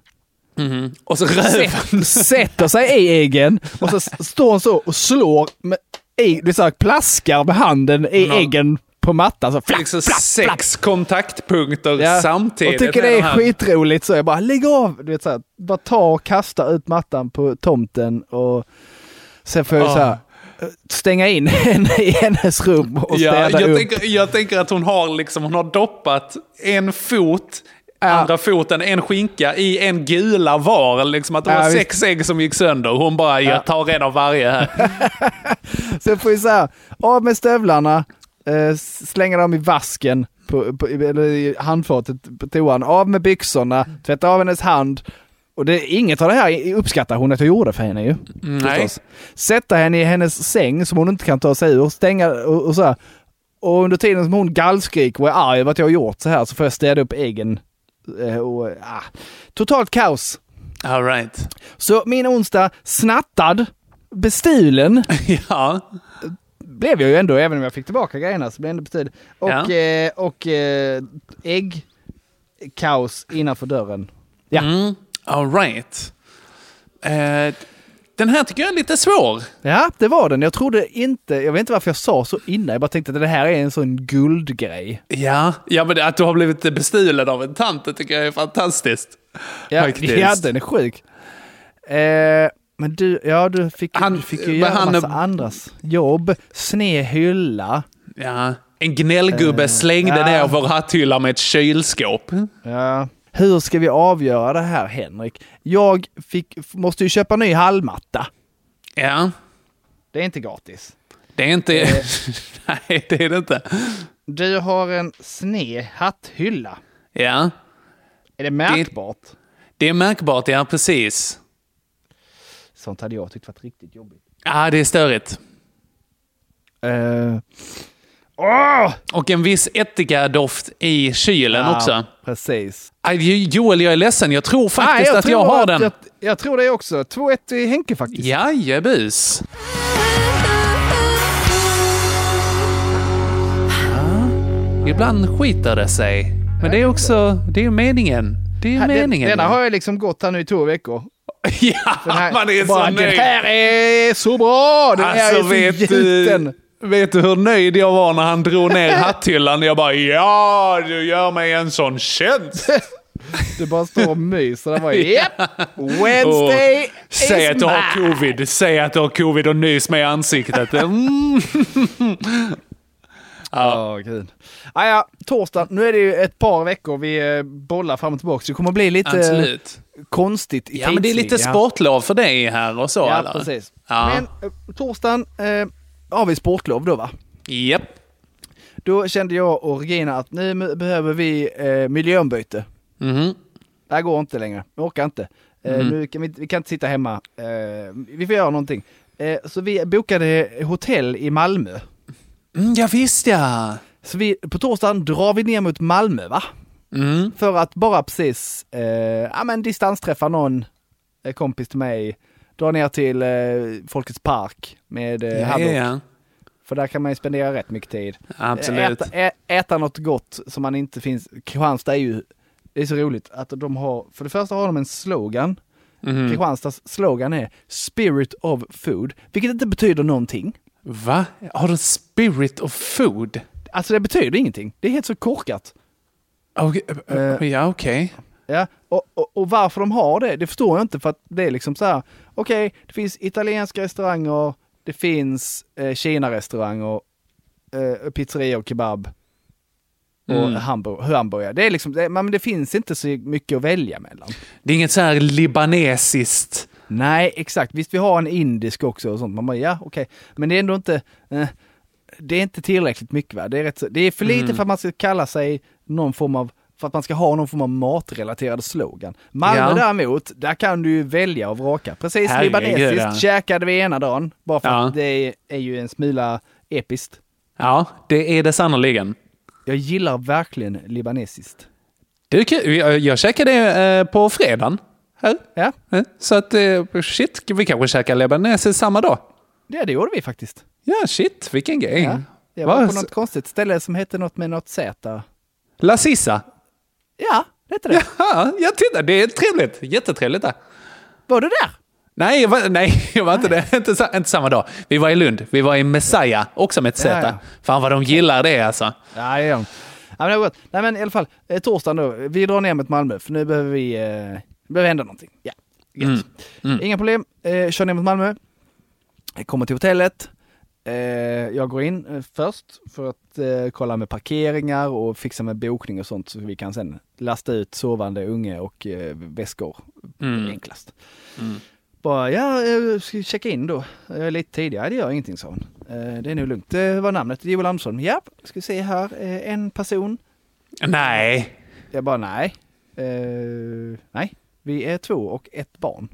Mhm. Och så röven. Sätt, sätter sig i egen och så står hon så och slår med ägg, det så här, plaskar med handen i Ja. äggen på mattan. Så flapp, liksom flapp, sex kontaktpunkter Ja, samtidigt. Och tycker det de är här. skitroligt så jag bara lägg av! Du vet, så här, bara ta och kasta ut mattan på tomten och sen får jag Ah. så här, eh, stänga in (laughs) henne i hennes rum och Ja, städa jag, upp. tänker, jag tänker att hon har, liksom, hon har doppat en fot, andra foten, en skinka i en gula var. Liksom att det Ja, var visst. sex ägg som gick sönder. Hon bara, jag tar en av varje här. (laughs) Sen får vi så här, av med stövlarna, eh, slänga dem i vasken, på, på, eller i handfatet på toan, av med byxorna, tvätta av hennes hand. Och det, inget av det här uppskattar hon att jag gjorde för henne ju. Nej. förstås. Sätta henne i hennes säng som hon inte kan ta sig ur, stänga och, och så här. Och under tiden som hon gallskriker och är arg över att jag har gjort så här så får jag städa upp äggen. Eh, Och, ah, totalt kaos. All right. Så min onsdag snattad, bestulen. (laughs) ja. Blev jag ju ändå, även om jag fick tillbaka grejerna så blev jag ändå bestulen. Och, Ja. eh, och eh, äggkaos innanför dörren. Ja. Mm. All right. Eh, den här tycker jag är lite svår. Ja, det var den. Jag trodde inte, jag vet inte varför jag sa så innan. Jag bara tänkte att det här är en sån guldgrej. Ja, ja men att du har blivit bestulen av en tant det tycker jag är fantastiskt. Ja, Faktiskt. ja den är sjuk. Eh, men du, ja du fick, du fick ju göra han- massa andras jobb. Sne hylla. Ja. En gnällgubbe Eh, slängde ja. ner vår hatthylla med ett kylskåp. Ja. Hur ska vi avgöra det här Henrik? Jag fick, måste ju köpa ny hallmatta. Ja. Det är inte gratis. Det är inte... Eh. (laughs) Nej, det är det inte. Du har en sne hatthylla. Ja. Är det märkbart? Det är märkbart, ja precis. Sånt hade jag tyckt varit riktigt jobbigt. Ja, det är störigt. Uh. Åh! Och en viss ättika-doft i kylen Ja, också. Precis. Aj, Joel, jag är ledsen. Jag tror faktiskt Nej, att tror jag har att den. Jag, jag tror det också. 2-1 till Henke faktiskt. Jajebus. Ja, ibland skiter det sig. Men det är också, det är meningen. Det är Här, den, meningen. denna har jag liksom gått här nu i två veckor. (laughs) ja, Den här, man är bara, så Den nöjd. här är så bra! Den här Alltså är så vet gjuten. du, vet du hur nöjd jag var när han drog ner (laughs) hatthyllan? Jag bara ja, du gör mig en sån tjänst. (laughs) Du bara står och myser. Det var (laughs) japp! Wednesday Och Säg is att du har covid. Säg att du har covid och nys med i ansiktet. Mm. Ja, gud. Ah, ja, torsdag. Nu är det ju ett par veckor vi eh, bollar fram och tillbaka. Så det kommer bli lite Absolut. konstigt i Ja, men det är lite sportlov för dig här och så. Ja, eller? precis. Ja. Men eh, torsdagen eh, har vi sportlov då va? Japp. Då kände jag och Regina att nu behöver vi eh, miljöombyte. Mhm. Det här går inte längre. Vi orkar inte. Eh, Mhm. nu kan vi, vi kan inte sitta hemma. Eh, vi får göra någonting. Eh, så vi bokade hotell i Malmö. Mm, ja, visst ja. Så vi, på torsdagen drar vi ner mot Malmö va? Mm. För att bara precis eh, ja, men distansträffa någon eh, kompis till mig. Dra ner till eh, Folkets park med eh, Ja, ja. För där kan man ju spendera rätt mycket tid. Absolut. Äta, ä, äta något gott som man inte finns. Kristianstad är ju, det är så roligt att de har, för det första har de en slogan. Mhm. Kristianstads slogan är Spirit of Food, vilket inte betyder någonting. Va? Har du spirit of food? Alltså det betyder ingenting. Det är helt så korkat. Okej, Eh, ja, okej. Ja, och, och, och varför de har det, det förstår jag inte för att det är liksom så här, okej, det finns italienska restauranger, det finns eh, Kina-restauranger, eh, pizzeria och kebab och Mm. hamburg, hamburgare. Det är liksom, det, men det finns inte så mycket att välja mellan. Det är inget så här libanesiskt. Nej, exakt. Visst, vi har en indisk också och sånt. Man bara, ja, okej. Men det är ändå inte, eh, det är inte tillräckligt mycket va? Det är, rätt, det är för lite Mm. för att man ska kalla sig någon form av, för att man ska ha någon form av matrelaterad slogan. Malmö Ja. däremot, där kan du ju välja och vraka. Precis, libanesiskt ja. käkade vi ena dagen, bara för Ja. att det är, ju en smula episkt. Ja, det är det sannoliken. Jag gillar verkligen libanesiskt. Kul. Jag, jag käkade det eh, på fredagen. Här. Ja. Eh, Så att, eh, shit, vi kanske käkar libanesiskt samma dag. Ja, det gjorde vi faktiskt. Ja, shit, vilken grej. Ja. Jag var Vad- på något konstigt ställe som hette något med något Z. La Sissa. Ja, det hette det. Ja, jag tittar. Det är trevligt. Jättetrevligt där. Var du där? Nej, jag var, nej, jag var inte det. (laughs) Inte, inte samma dag. Vi var i Lund. Vi var i Messiah, också med ett Z. Ja, ja. Fan vad de gillar det alltså. Ja, de. Ja, men det var gott. Nej, men i alla fall, eh, torsdagen då. Vi drar ner mot Malmö, för nu behöver vi, eh, behöver hända någonting. Ja. Mm. Mm. Inga problem. Eh, kör ner mot Malmö. Jag kommer till hotellet. Eh, jag går in eh, först för att eh, kolla med parkeringar och fixa med bokning och sånt så vi kan sen lasta ut sovande unge och väskor Mm. enklast. Mm. Bara, ja, jag ska checka in då. Jag är lite tidigare, det gör ingenting sa hon. Det är nog lugnt. Det var namnet, Joel Andersson. Ja, ska vi se här. En person. Nej. Jag bara, nej. Nej, vi är två och ett barn.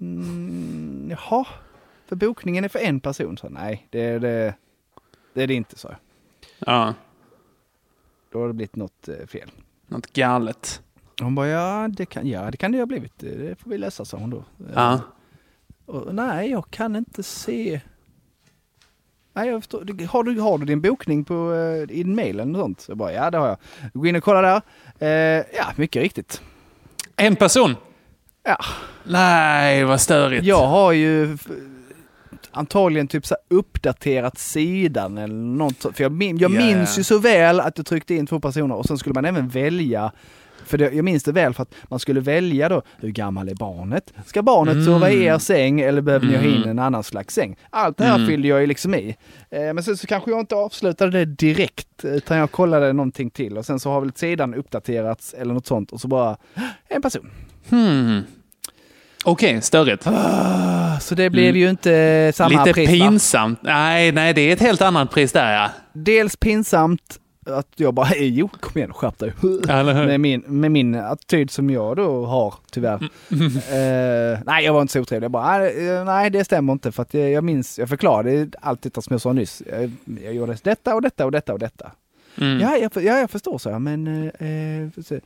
Mm, jaha, för bokningen är för en person. Så nej, det är det, det, är det inte, så. Ja, Då har det blivit något eh, fel. något galet. Hon bara, ja det kan, ja, det, kan det ha blivit. Det får vi läsa, sa hon då. Eh, Ja. Och, nej, jag kan inte se. Nej, jag förstår. Du- Har du, har du din bokning på eh, i din mail eller sånt? Så jag bara, ja det har jag. Gå in och kolla där. Eh, ja, mycket riktigt. En person? Ja. Nej, vad störigt. Jag har ju antagligen typ så uppdaterat sidan eller något. För jag, min, jag Ja, minns ju så väl att jag tryckte in två personer och sen skulle man även välja för det, jag minns det väl för att man skulle välja då, hur gammal är barnet? Ska barnet Mm. sova i er säng eller behöver ni ha in Mm. en annan slags säng? Allt det här Mm. fyllde jag ju liksom i. Eh, men sen så kanske jag inte avslutade det direkt, utan jag kollade någonting till och sen så har väl sidan uppdaterats eller något sånt och så bara, en person. Hmm. Okej, störigt. Så det blev ju inte samma Mm. Lite pris va? pinsamt. Nej, nej, det är ett helt annat pris där ja. dels pinsamt att jag bara, "Hej, jo kom igen skärp dig. Med, min, med min attityd som jag då har tyvärr. (laughs) Eh, nej jag var inte så otrevlig, jag bara, "Nej, eh, nej det stämmer inte för att jag, jag minns, jag förklarade allt detta som jag sa nyss. Jag, jag gjorde detta och detta och detta och detta. Mm. Ja, jag, ja jag förstår så jag, men eh, se.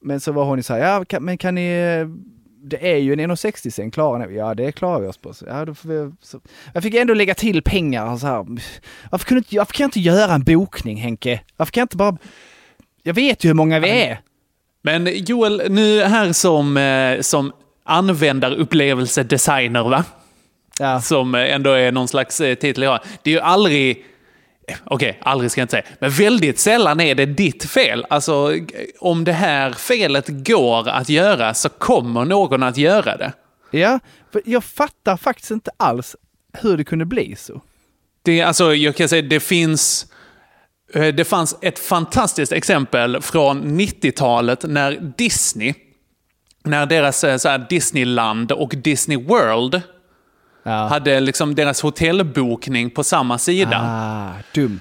Men så var hon ju så här, ja kan, men kan ni eh, det är ju en 1,60 säng, klarar ni? Ja det klarar vi oss på. Ja, då får vi, så. Jag fick ändå lägga till pengar så här. Varför, kunde, inte- varför kan jag inte göra en bokning Henke? Varför kan jag inte bara... Jag vet ju hur många vi är. Men Joel, nu här som, eh, som användarupplevelsedesigner, va? Ja. Som eh, ändå är någon slags eh, titel jag har. Det är ju aldrig... Okej, aldrig ska jag inte säga. Men väldigt sällan är det ditt fel. Alltså, om det här felet går att göra så kommer någon att göra det. Ja, för jag fattar faktiskt inte alls hur det kunde bli så. Det, alltså, jag kan säga, det finns... eh, Det fanns ett fantastiskt exempel från 90-talet när Disney, när deras eh, så här, Disneyland och Disney World hade liksom deras hotellbokning på samma sida. Ah, dumt.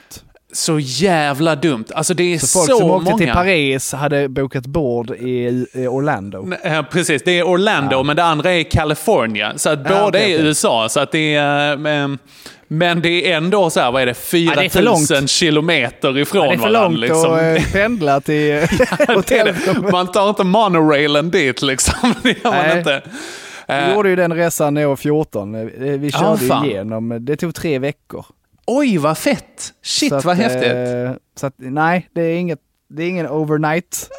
Så jävla dumt. Alltså det är Så så, folk som åkte många. till Paris hade bokat bord i, Orlando. Eh, Precis, det är Orlando, men det andra är California. Så att Ja, båda okej, är i. USA. Så att det är, eh, men det är ändå så här, vad är det, 4 Ja, det är för långt. 000 kilometer ifrån Ja, det är för varandra. långt Liksom. att eh, pendla till (laughs) hotellrummet. Man tar inte monorailen dit liksom. (laughs) Det gör man Nej. inte. Vi Eh, gjorde ju den resan när jag var 14. Eh, Vi Ja, körde ju igenom, det tog tre veckor. Oj, vad fett! Shit, Så att, vad häftigt. eh, Så att, nej, det är, inget, det är ingen overnight.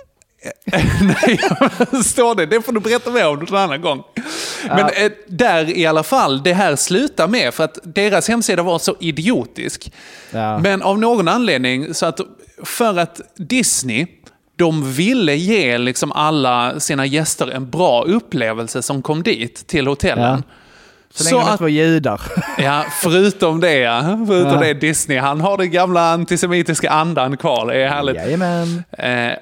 (laughs) Nej, jag förstår det. Det får du berätta mer om någon annan gång. Men eh, där i alla fall, det här slutar med, för att deras hemsida var så idiotisk. Ja. Men av någon anledning, så att för att Disney, de ville ge liksom alla sina gäster en bra upplevelse som kom dit till hotellen. Så länge de inte var judar. (laughs) Ja, förutom det, ja. förutom Ja. det Disney. Han har den gamla antisemitiska andan kvar. Det är härligt. Jajamän. Eh,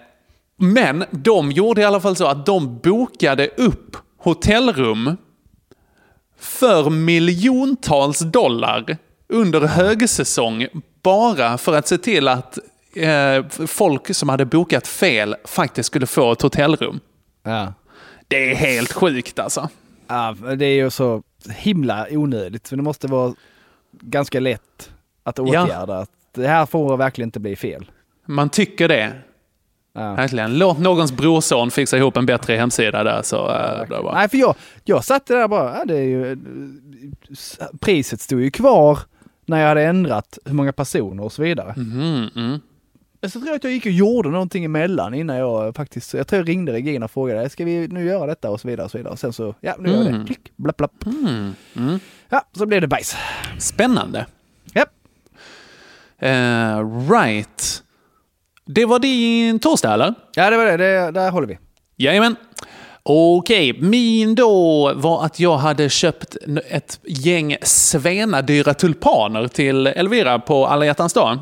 men de gjorde i alla fall så att de bokade upp hotellrum för miljontals dollar under högsäsong bara för att se till att eh, folk som hade bokat fel faktiskt skulle få ett hotellrum. Ja. Det är helt sjukt alltså. Ja, det är ju så himla onödigt. Det måste vara ganska lätt att Ja. åtgärda. Att Det här får verkligen inte bli fel. Man tycker det. Verkligen. Låt någons brorson fixa ihop en bättre hemsida där så det bra. Nej, för jag, jag satt där bara, ja, det är ju, priset stod ju kvar när jag hade ändrat hur många personer och så vidare. Mhm, mm. Så tror jag att jag gick och gjorde någonting emellan innan jag faktiskt, jag tror jag ringde Regina och frågade, ska vi nu göra detta och så vidare och så vidare. Och sen så, ja nu gör jag det. Mm. Klick, blapp, blapp. Mm. Mm. Ja, så blev det bajs. Spännande. Japp. Eh, right. Det var din torsdag eller? Ja, det var det. det där håller vi. Jajamän. Okej, min då var att jag hade köpt ett gäng svenadyra tulpaner till Elvira på alla hjärtans dag.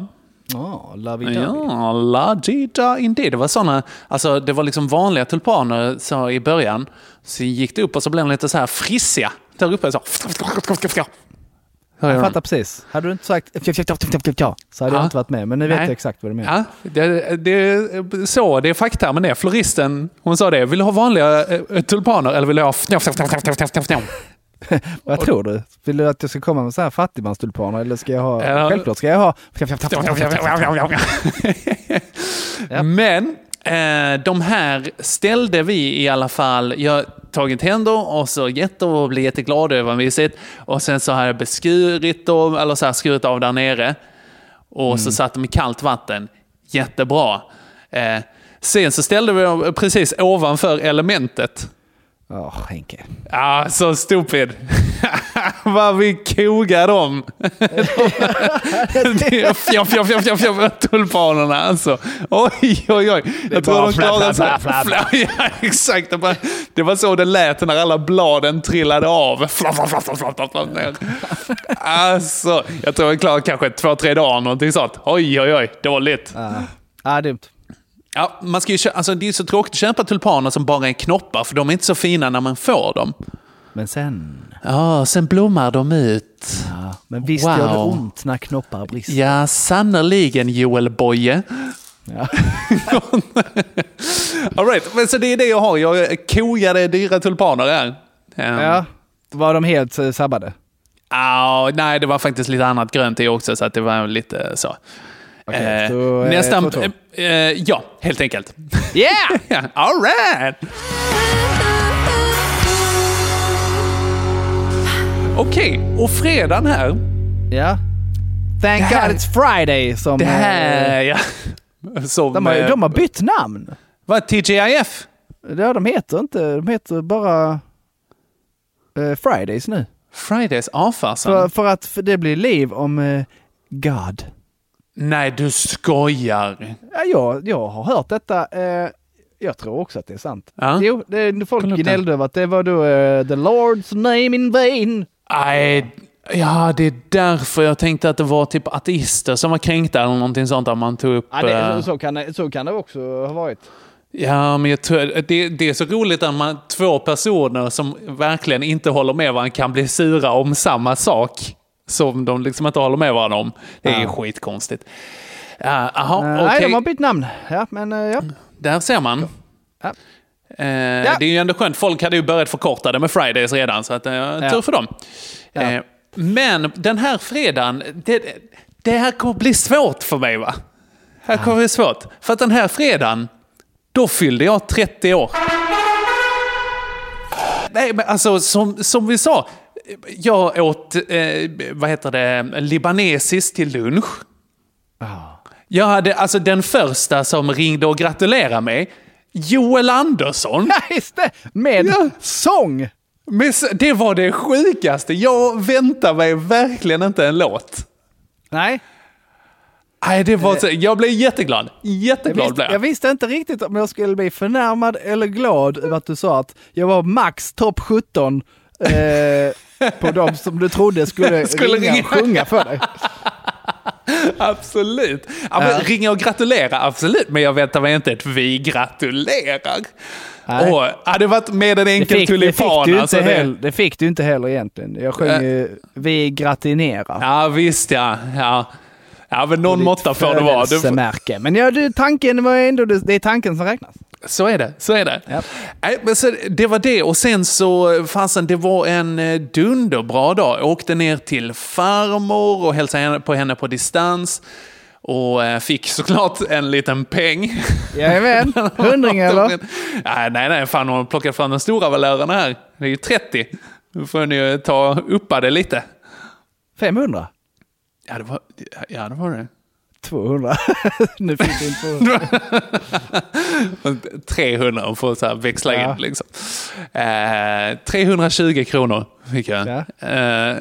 Ja, lovey Ja, la dida indeed. Det var såna, alltså det var liksom vanliga tulpaner så i början. Så gick det upp och så blev de lite så här frissiga där uppe. Så. Jag fattar precis. Hade du inte sagt så hade jag Ja. inte varit med. Men nu vet jag exakt vad du menar. Ja, det, det är så. Det är fakta med det. Floristen, hon sa det. Vill du ha vanliga eh, tulpaner eller vill du ha... fnjoff, fnjoff, fnjoff, fnjoff, fnjoff? (laughs) Vad tror du? Vill du att jag ska komma med så här fattigmanstulpaner eller ska jag ha... Ja. Självklart ska jag ha... Men eh, de här ställde vi i alla fall. Jag tagit hem dem och så gett dem och blivit jätteglad över mysigt. Och sen så har jag beskurit dem, eller så här skurit av där nere. Och så satt de i kallt vatten. Jättebra. Eh, sen så ställde vi dem precis ovanför elementet. Ja, Henke. Ja, så stupid. (laughs) Vad vi kogar dem. (laughs) Det är fjoff, fjoff, fjoff, fjoff, fjoff, tulpanerna alltså. Oj, oj, oj. Jag tror de klarade sig. (laughs) Ja, exakt. Det var, det var så det lät när alla bladen trillade av. Flapp, flapp, flapp, flapp, flapp, flapp, ner. Alltså, jag tror jag klarade kanske två, tre dagar någonting sånt. Oj, oj, oj. Dåligt. Ja, ah, dumt. Ja, man ska ju, alltså, det är så tråkigt att köpa tulpaner som bara är knoppar, för de är inte så fina när man får dem. Men sen... Ja, sen blommar de ut. Ja, men visst gör det ont när knoppar brister. Ja, sannerligen Joel Boye. Ja. (laughs) All right, men så det är det jag har. Jag kogade dyra tulpaner här. Um, ja. Var de helt eh, sabbade? ah, nej, det var faktiskt lite annat grönt i också, så att det var lite så. Okej, Eh, så, eh, nästan... två, två. eh, eh, ja, helt enkelt. (laughs) Yeah! (laughs) All right! Okej, och fredagen här. Ja. Thank här- God it's Friday som... Det här, eh, ja. (laughs) Som, de, har, eh, de har bytt namn. Vad, TGIF? Ja, de heter inte... De heter bara eh, Fridays nu. Fridays, ja farsan. För, för att för det blir liv om eh, God. Nej, du skojar. Ja, jag, jag har hört detta. Eh, jag tror också att det är sant. Ja. Jo, det, folk gnällde över att det var då eh, the Lord's name in vain. Nej, ja det är därför jag tänkte att det var typ ateister som var kränkta eller någonting sånt där man tog upp. Ja, det, eh, så, så, kan det, så kan det också ha varit. Ja, men jag tror, det, det är så roligt när man två personer som verkligen inte håller med varandra kan bli sura om samma sak. Som de liksom inte håller med varandra om. Det är Ja. skitkonstigt. Ja, Jaha, Eh, okej. Nej, de har bytt namn. Ja, men eh, ja. Där ser man. Ja. Eh, Det är ju ändå skönt. Folk hade ju börjat förkorta det med Fridays redan, så att, eh, Ja. tur för dem. Ja. Eh, men den här fredagen, det, det här kommer bli svårt för mig va? Här kommer bli svårt. För att den här fredagen, då fyllde jag 30 år. Nej, men alltså som, som vi sa, jag åt, eh, vad heter det, libanesiskt till lunch. Jag hade alltså den första som ringde och gratulerade mig, Joel Andersson. Ja, just det! Med sång! Men det var det sjukaste. Jag väntar mig verkligen inte en låt. Nej. Nej, det var så, jag blev jätteglad. Jag Jätteglad visste, blev jag jag. visste inte riktigt om jag skulle bli förnärmad eller glad över att du sa att jag var max topp 17 eh, på de som du trodde skulle, (laughs) Skulle ringa ringa. och sjunga för dig. Absolut. Ja, men Ja. Ringa och gratulera, absolut. Men jag väntar mig inte ett vi gratulerar. Nej. Och hade det varit med en enkel fick, det, fick tulipan. alltså, det- heller, det fick du inte heller egentligen. Jag sjöng Äh. ju Vi gratinerar. Ja, visst ja. Ja, ja men någon måtta får det vara. Du, födelsemärke. Men ja, du, tanken var ändå, det, det är tanken som räknas. Så är det, så är det. Ja. Nej, men så, det var det och sen så, fasen det var en eh, dunderbra dag. Jag åkte ner till farmor och hälsade på henne på distans. Och eh, fick såklart en liten peng. Jajamän, (laughs) hundring eller? Nej, nej, nej, fan hon plockade fram den stora valörerna här. Det är ju 30. Då får ni ju ta uppa det lite. 500? Ja, det var, ja, det, var det. 200. (laughs) nu fick du in 200. 300 och får så här växla Ja. in. Liksom. Eh, 320 kronor fick jag. Eh,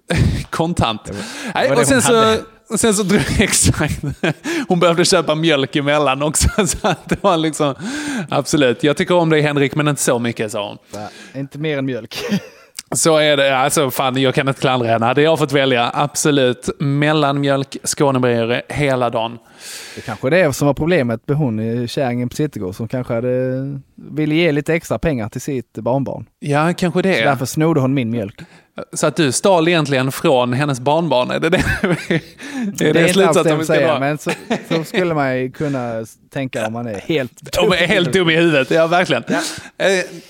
(laughs) kontant. Nej, var det och sen så, och sen så drog exakt. (laughs) Hon behövde köpa mjölk emellan också. Så det var liksom, absolut, jag tycker om dig Henrik men inte så mycket sa hon. Nej, inte mer än mjölk. Så är det. Alltså, fan, jag kan inte klandra henne. Hade jag fått välja, absolut. Mellanmjölk, Skånebrygare hela dagen. Det kanske är det som var problemet med hon i kärringen på Citygård som kanske hade, ville ge lite extra pengar till sitt barnbarn. Ja, kanske det. Så därför snodde hon min mjölk. Så att du stal egentligen från hennes barnbarn? Är det det, är Det, är inte alls slutsatsen det vi ska säger, dra? men så, så skulle man ju kunna tänka om man är helt Om jag är helt dum i huvudet, ja verkligen. Eh,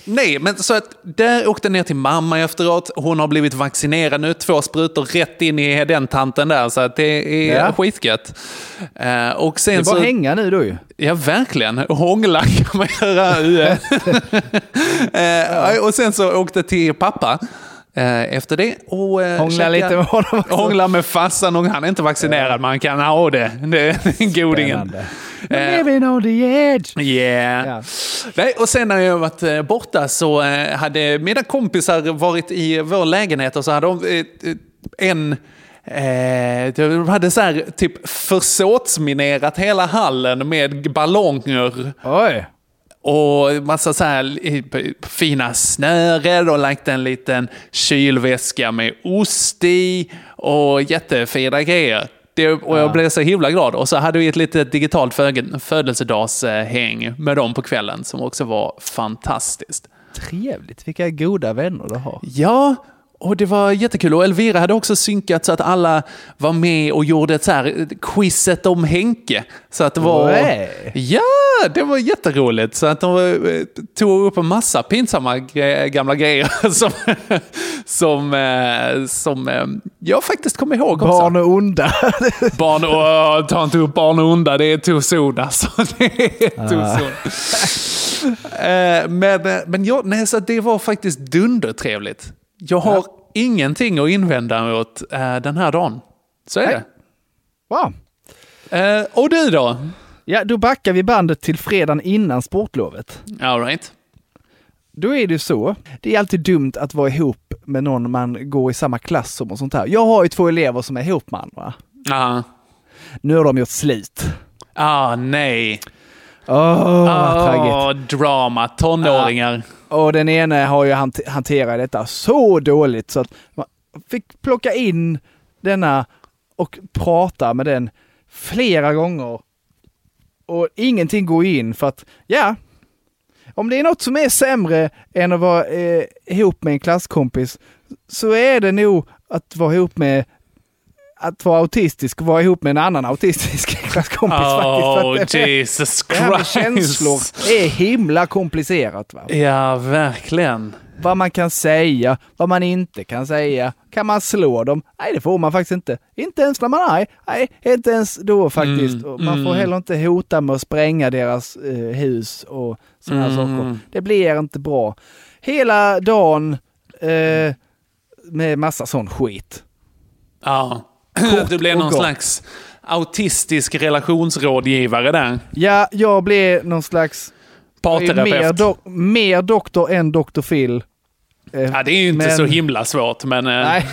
nej, men så att där åkte ner till mamma efteråt. Hon har blivit vaccinerad nu, två sprutor rätt in i den tanten där. Så att det är Ja. skitgött. Eh, och sen Det är bara så, hänga nu då ju. Ja, verkligen. Hångla kan man göra. (laughs) eh, och sen så åkte till pappa. Eh, Efter det. Och, eh, Hångla lite med honom också. Hångla med farsan han är inte vaccinerad, men han kan ha det. Det är (laughs) godingen. Living on the edge. Yeah. Ja. Nej, och sen när jag varit eh, borta så hade mina kompisar varit i vår lägenhet och så hade de en... Eh, de hade så här typ försåtsminerat hela hallen med ballonger. Oj. Och massa så här fina snören och lagt en liten kylväska med ost i och jättefina grejer. Det, och jag Ja. blev så himla glad. Och så hade vi ett litet digitalt födelsedagshäng med dem på kvällen som också var fantastiskt. Trevligt, vilka goda vänner du har. Ja, och det var jättekul. Och Elvira hade också synkat så att alla var med och gjorde ett så här eh, quizet om Henke. Så att det var... Nej. Ja, det var jätteroligt. Så att de eh, tog upp en massa pinsamma gre- gamla grejer (laughs) som, som, eh, som jag faktiskt kommer ihåg också. Barn och onda. (laughs) Barn och, ta inte upp barn och onda, det är too soon alltså. (laughs) Det är Ah. men men jag, nej, så det var faktiskt dundertrevligt. Jag har ingenting att invända mot eh, den här dagen. Så är Nej. Wow. det. Eh, och du då? Ja, då backar vi bandet till fredagen innan sportlovet. All right. Då är det ju så. Det är alltid dumt att vara ihop med någon man går i samma klass som och sånt här. Jag har ju två elever som är ihop med andra. Ah. Nu har de gjort slut. ah, nej. Åh, vad tragiskt. Ah, drama, tonåringar. Och den ene har ju hanterat detta så dåligt så att man fick plocka in denna och prata med den flera gånger. Och ingenting går in för att, ja, om det är något som är sämre än att vara eh, ihop med en klasskompis så är det nog att vara ihop med att vara autistisk och vara ihop med en annan autistisk (laughs) klasskompis faktiskt. Oh, att det- Jesus det här med Christ. känslor är himla komplicerat. Va? Ja, verkligen. Vad man kan säga, vad man inte kan säga. Kan man slå dem? Nej, det får man faktiskt inte. Inte ens när man är arg. Nej, inte ens då faktiskt. Mm, Och man får mm. heller inte hota med att spränga deras eh, hus och sådana Mm. saker. Det blir inte bra. Hela dagen eh, med massa sån skit. Ja. Kort Du blev någon gott. slags autistisk relationsrådgivare där. Ja, jag blev någon slags Parterapeut. mer, do, mer doktor än Dr. Phil. Eh, Ja, det är ju inte men- så himla svårt, men... eh, Nej.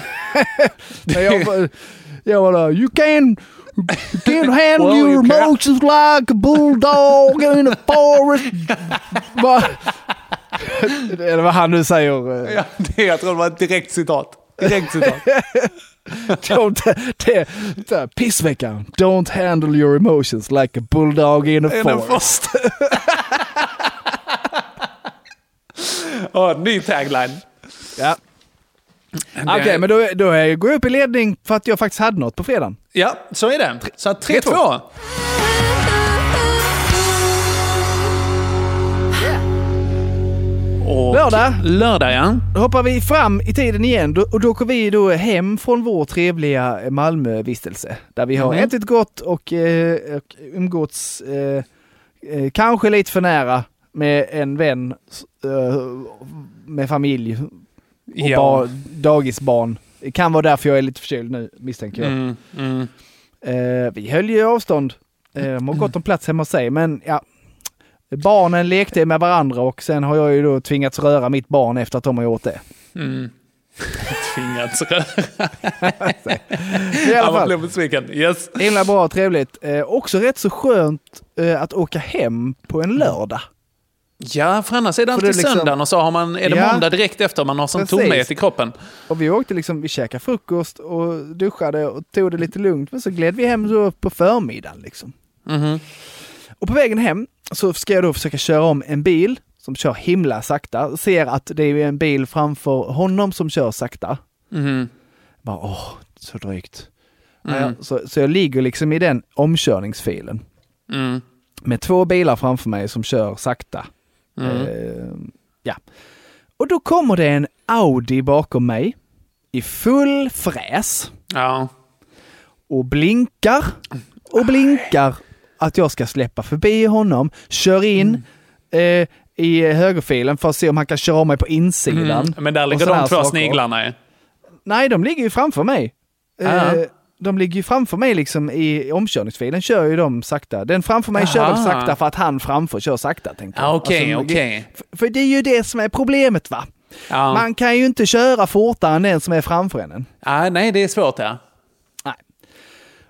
(laughs) Men jag, var- jag var där, you can, you can handle Well, your you can- emotions like a bulldog in a forest. (laughs) Eller vad han nu säger. eh, Ja, det, jag tror det var ett direkt citat. Direkt citat. (laughs) (laughs) Don't, det, det, pissveckan. Don't handle your emotions like a bulldog in a In a forest. oh, (laughs) ny tagline. Ja. Okej, men då, då går jag upp i ledning för att jag faktiskt hade något på fredagen. Ja, så är det. Så att 3-2. Och Lördag. Lördag, ja. Då hoppar vi fram i tiden igen och då går vi då hem från vår trevliga Malmövistelse. Där vi har Mhm. ätit gott och, eh, och umgåtts eh, eh, kanske lite för nära med en vän eh, med familj och Ja. bar, dagisbarn. Det kan vara därför jag är lite förkyld nu misstänker jag. Mm, mm. Eh, vi höll ju avstånd. De har gått om plats hemma hos sig men ja. Barnen lekte med varandra och sen har jag ju då tvingats röra mitt barn efter att de har gjort det. Mm. (laughs) Tvingats (laughs) röra. I alla fall. blev besviken. Yes. Himla bra, trevligt. Eh, också rätt så skönt eh, att åka hem på en lördag. Ja, för annars är det alltid liksom- söndagen och så har man, är det Ja. måndag direkt efter man har sån Precis. tomhet i kroppen. Och vi åkte liksom, vi käkade frukost och duschade och tog det lite lugnt. Men så gled vi hem då på förmiddagen liksom. Mhm. Och på vägen hem så ska jag då försöka köra om en bil som kör himla sakta. Ser att det är en bil framför honom som kör sakta. Mhm. Bara åh, så drygt. Mm. Ja, så, så jag ligger liksom i den omkörningsfilen. Mm. Med två bilar framför mig som kör sakta. Mm. Eh, ja. Och då kommer det en Audi bakom mig i full fräs Ja. och blinkar och blinkar att jag ska släppa förbi honom, kör in Mm. eh, i högerfilen för att se om han kan köra om mig på insidan. Mm. Men där ligger de två sniglarna i. Nej, de ligger ju framför mig. Eh, Ah. de ligger ju framför mig liksom i omkörningsfilen, kör ju de sakta. Den framför mig kör väl Aha. sakta för att han framför kör sakta. Tänker jag. Ah, Okej, Alltså, okej. För, för det är ju det som är problemet va? Ja. Man kan ju inte köra fortare än den som är framför en. Ah, nej, det är svårt ja.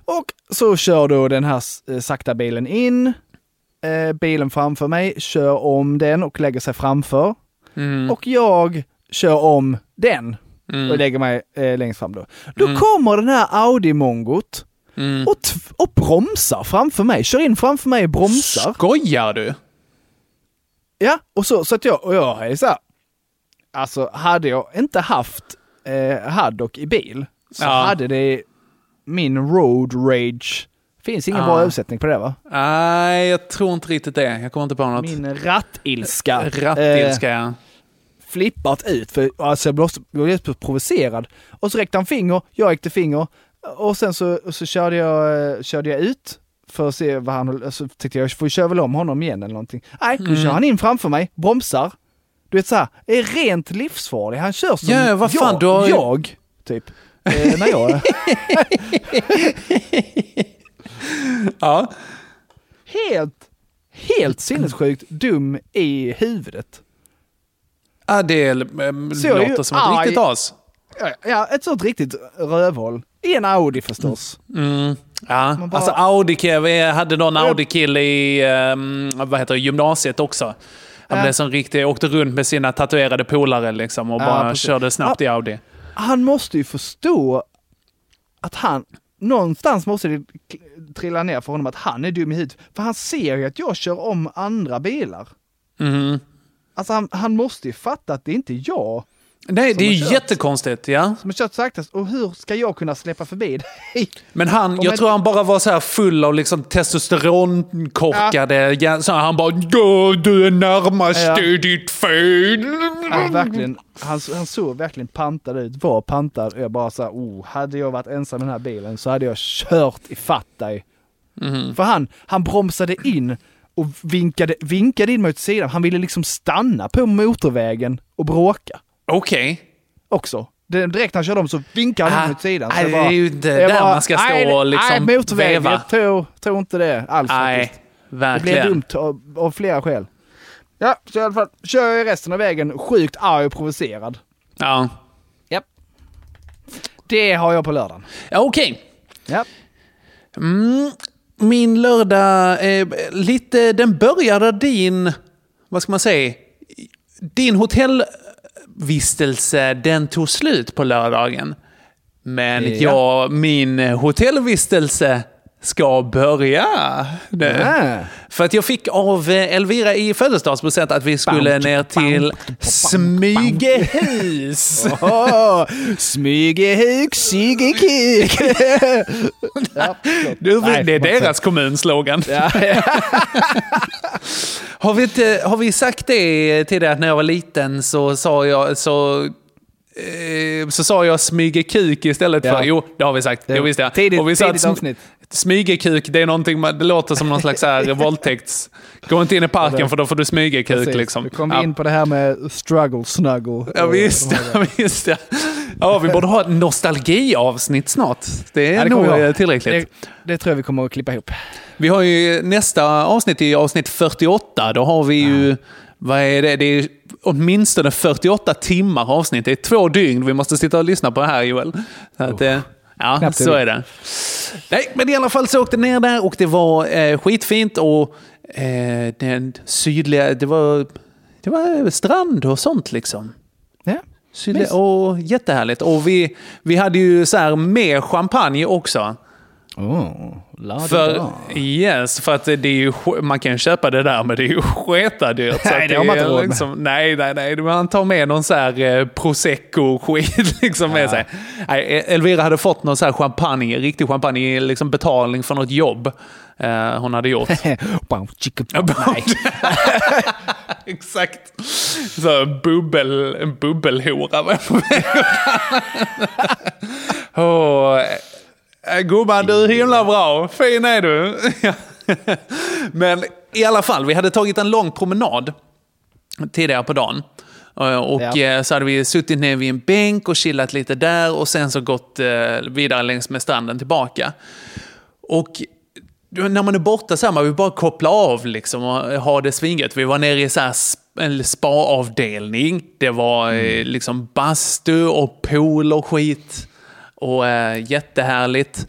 Och så kör då den här eh, sakta bilen in. Eh, bilen framför mig kör om den och lägger sig framför. Mm. Och jag kör om den Mm. och lägger mig eh, längst fram då. Då kommer den här Audi-mongot Mm. och, och bromsar framför mig. Kör in framför mig och bromsar. Skojar du? Ja, och så, så att jag, och jag är så här, Alltså hade jag inte haft eh, Haddock i bil så Ja. hade det min road rage. Finns ingen Ja. bra översättning på det va? Nej, jag tror inte riktigt det. Jag kommer inte på något. Min rattilska. (laughs) Rattilska, eh, ja. flippat ut för alltså, jag blev blev provocerad. Och så räckte han finger, jag räckte finger och sen så, så körde, jag, eh, körde jag ut för att se vad han, så tänkte jag, jag får köra väl om honom igen eller någonting. Nej, då Mm. kör han in framför mig, bromsar. Du vet såhär, är rent livsfarlig. Han kör som Ja, vad fan, jag, har jag typ. Eh, när jag... (laughs) ja. Helt, helt sinnessjukt dum i huvudet. Ja, det jag ju låter som ett riktigt as. Ja, ett sånt riktigt rövhål. I en Audi förstås. Mm. Ja, bara- alltså Audi, vi hade någon. Audi-kille i ehm, vad heter det, gymnasiet också. Han Ja. blev som riktig, åkte runt med sina tatuerade polare liksom och Ja, bara precis. körde snabbt i Audi. Han måste ju förstå att han, någonstans måste det trilla ner för honom att han är dum i huvudet. För han ser ju att jag kör om andra bilar. Mhm. Alltså han, han måste ju fatta att det är inte jag Nej, det är ju jättekonstigt. Ja. som har kört saktast. Och hur ska jag kunna släppa förbi dig? (laughs) Men han, jag ett- tror han bara var så här full av liksom testosteronkorkade... Ja. Så han bara "Gå, du är närmast, Ja. det är ditt fel. Han, verkligen, han, han såg verkligen pantad ut, var pantad. Jag bara så här, oh, hade jag varit ensam i den här bilen så hade jag kört i fatt dig. Mhm. För han, han bromsade in och vinkade, vinkade in mot sidan. Han ville liksom stanna på motorvägen och bråka Okej. också. Det, direkt när han körde om så vinkade han Ah, mot sidan. Så nej, jag det är ju inte där man ska stå nej, och liksom nej, motorväg, veva. Jag tror, tror inte det alls Nej, faktiskt. Det blev verkligen. dumt av, av flera skäl. Ja, så i alla fall kör jag resten av vägen sjukt arg och provocerad. Ja. Japp. Det har jag på lördagen. Ja, Okej. Ja. Mm, min lördag, eh, lite, den började din, vad ska man säga, din hotellvistelse, den tog slut på lördagen. Men Ja. jag, min hotellvistelse ska börja. Ja. För att jag fick av eh, Elvira i födelsedagspresent att vi skulle ner till Smygehus. (laughs) Oh, Smygehuk, Sygekuk. (laughs) ja. Du, Nej, det är deras kommunslogan. Ja, ja. (laughs) Har vi, inte, har vi sagt det till dig att när jag var liten så sa jag, så, så sa jag smyge kuk istället Ja. för... Jo, det har vi sagt. Det- Jo, visst ja. tidigt- Och vi sa tidigt avsnitt. Smygekuk, det är någonting, det låter som någon slags här (laughs) våldtäkts... Gå inte in i parken för då får du smygekuk Precis. liksom. Nu kom vi Ja. in på det här med struggle, snuggle. Ja och visst, ja, (laughs) visst ja. ja, vi borde ha ett nostalgiavsnitt snart. Det är Ja, det nog eh, tillräckligt. Det, det tror jag vi kommer att klippa ihop. Vi har ju nästa avsnitt i avsnitt 48. Då har vi ju, vad är det? Det är åtminstone 48 timmar avsnitt. Det är två dygn vi måste sitta och lyssna på här Joel. Så att, eh, ja, Knappt så är det. Nej, men i alla fall så åkte ner där och det var eh, skitfint och eh, den sydliga, det var, det var strand och sånt liksom. Ja. Sydliga, Mys. och jättehärligt. Och vi, vi hade ju så här mer champagne också. Oh, För, yes, för att det är ju, man kan köpa det där men det är ju sketadyrt. (laughs) Nej, det har man inte råd med. liksom, Nej, nej, nej. Man tar med någon så här eh, prosecco-skit (laughs) liksom med sig. Nej, Elvira hade fått någon så här champagne, riktig champagne, liksom betalning för något jobb eh, hon hade gjort. (laughs) Exakt. Så bubbel, en bubbelhora var jag på väg Gumman, du är himla bra. Fin är du. (laughs) Men i alla fall, vi hade tagit en lång promenad tidigare på dagen. Eh, Och Ja. eh, så hade vi suttit ner vid en bänk och chillat lite där och sen så gått eh, vidare längs med stranden tillbaka. Och när man är borta så här, man vill bara koppla av liksom och ha det svinget. Vi var nere i så här en spa-avdelning. Det var eh, liksom bastu och pool och skit. Och eh, jättehärligt.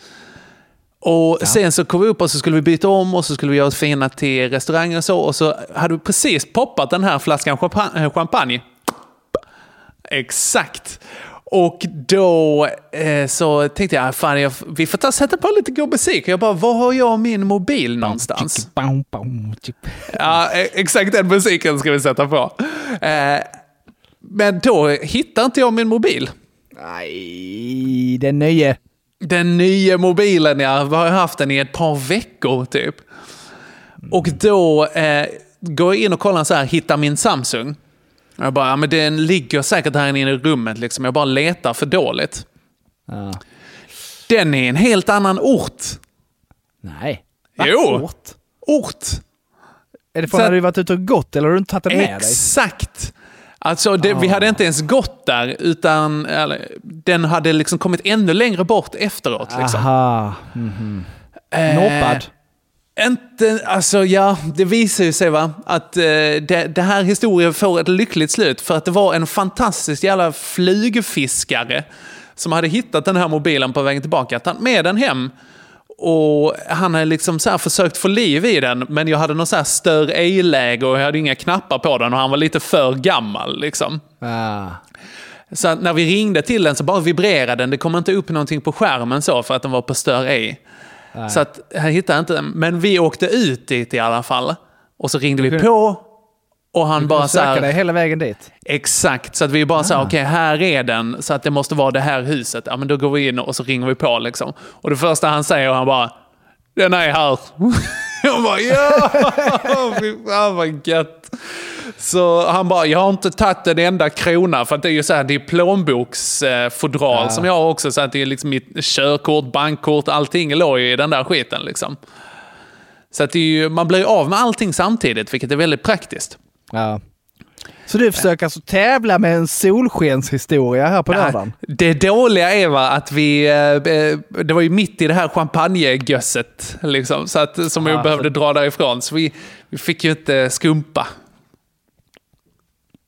Och sen så kom vi upp och så skulle vi byta om och så skulle vi göra oss fina till restauranger och så. Och så hade vi precis poppat den här flaskan champa- eh, champagne. Exakt. Och då eh, så tänkte jag, fan jag, vi får ta sätta på lite god musik. Jag bara, var har jag min mobil någonstans? Ja, eh, exakt den musiken ska vi sätta på. Eh, men då hittar inte jag min mobil. Nej, den nya. Den nya mobilen, jag har haft den i ett par veckor typ. Och då eh, går jag in och kollar så här, hittar min Samsung. Jag bara, ja, men den ligger säkert här inne i rummet liksom. Jag bara letar för dåligt. Ja. Den är en helt annan ort. Nej. Va? Jo. Ort? Ort. Är det när att- du varit ute och gått eller har du inte tagit den med dig? Exakt! Alltså, det, vi hade inte ens gått där, utan eller, den hade liksom kommit ännu längre bort efteråt. Liksom. Aha. Mhm. Eh, Noppad. Inte, alltså ja, det visar ju sig va, att eh, det, det här historien får ett lyckligt slut för att det var en fantastisk jävla flygfiskare som hade hittat den här mobilen på vägen tillbaka, tagit med den hem och han hade liksom så försökt få liv i den, men jag hade någon så här stör ej-läge och jag hade inga knappar på den och han var lite för gammal liksom. Ah. Så när vi ringde till den så bara vibrerade den. Det kom inte upp någonting på skärmen så för att den var på stör ej. Så att jag hittade inte den. Men vi åkte ut dit i alla fall. Och så ringde vi på. Och han Du bara så här, dig hela vägen dit. Exakt, så att vi bara Ah. okej här är den. Så att det måste vara det här huset. Ja men då går vi in och så ringer vi på liksom. Och det första han säger, han bara, den är här. (laughs) Jag bara ja, (laughs) fy fan vad gött. Så han bara, jag har inte tagit en enda krona för att det är ju så här, det är plånboksfodral Ja. som jag har också. Så att det är liksom mitt körkort, bankkort, allting låg ju i den där skiten liksom. Så att det är ju, man blir av med allting samtidigt, vilket är väldigt praktiskt. Ja. Så du försöker alltså tävla med en solskenshistoria här på lördagen? Det dåliga är va, att vi, eh, eh, det var ju mitt i det här champagnegösset, liksom, så att, som jag Ja, behövde dra därifrån. Så vi, vi fick ju inte skumpa.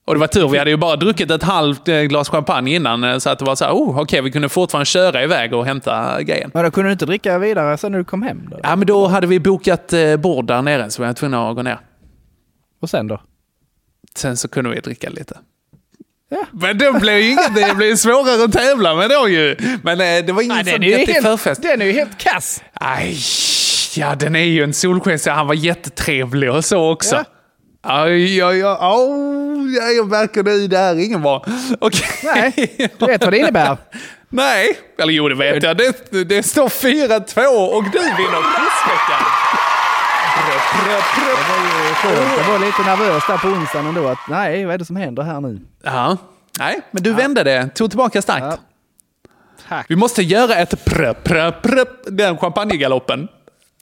Och det var tur, vi hade ju bara druckit ett halvt eh, glas champagne innan, så att det var så här, oh, okej, vi kunde fortfarande köra iväg och hämta grejen. Men då kunde du inte dricka vidare sen när du kom hem? Då? Ja, men då hade vi bokat bord där nere, så vi var tvungna att gå ner. Och sen då? Sen så kunde vi dricka lite. Men det blev ju inget, det blev svårare att tävla med då ju. Men eh, det var ingen jättig helt, förfest. den är ju helt kass! Aj, ja den är ju en solskens. Han var jättetrevlig och så också. Ja. Aj, aj, aj, ja, jag märker det, det här är ingen bra. Okej. Nej, du vet vad det innebär. (laughs) Nej, eller jo det vet jag. Det, det står 4-2 och du vinner quizveckan. Det var ju skönt. Jag var lite nervös där på onsdagen ändå. Att, nej, vad är det som händer här nu? Ja. Nej, men du vände det. Tog tillbaka starkt. Tack. Vi måste göra ett prö, prö, prö, den champagnegaloppen.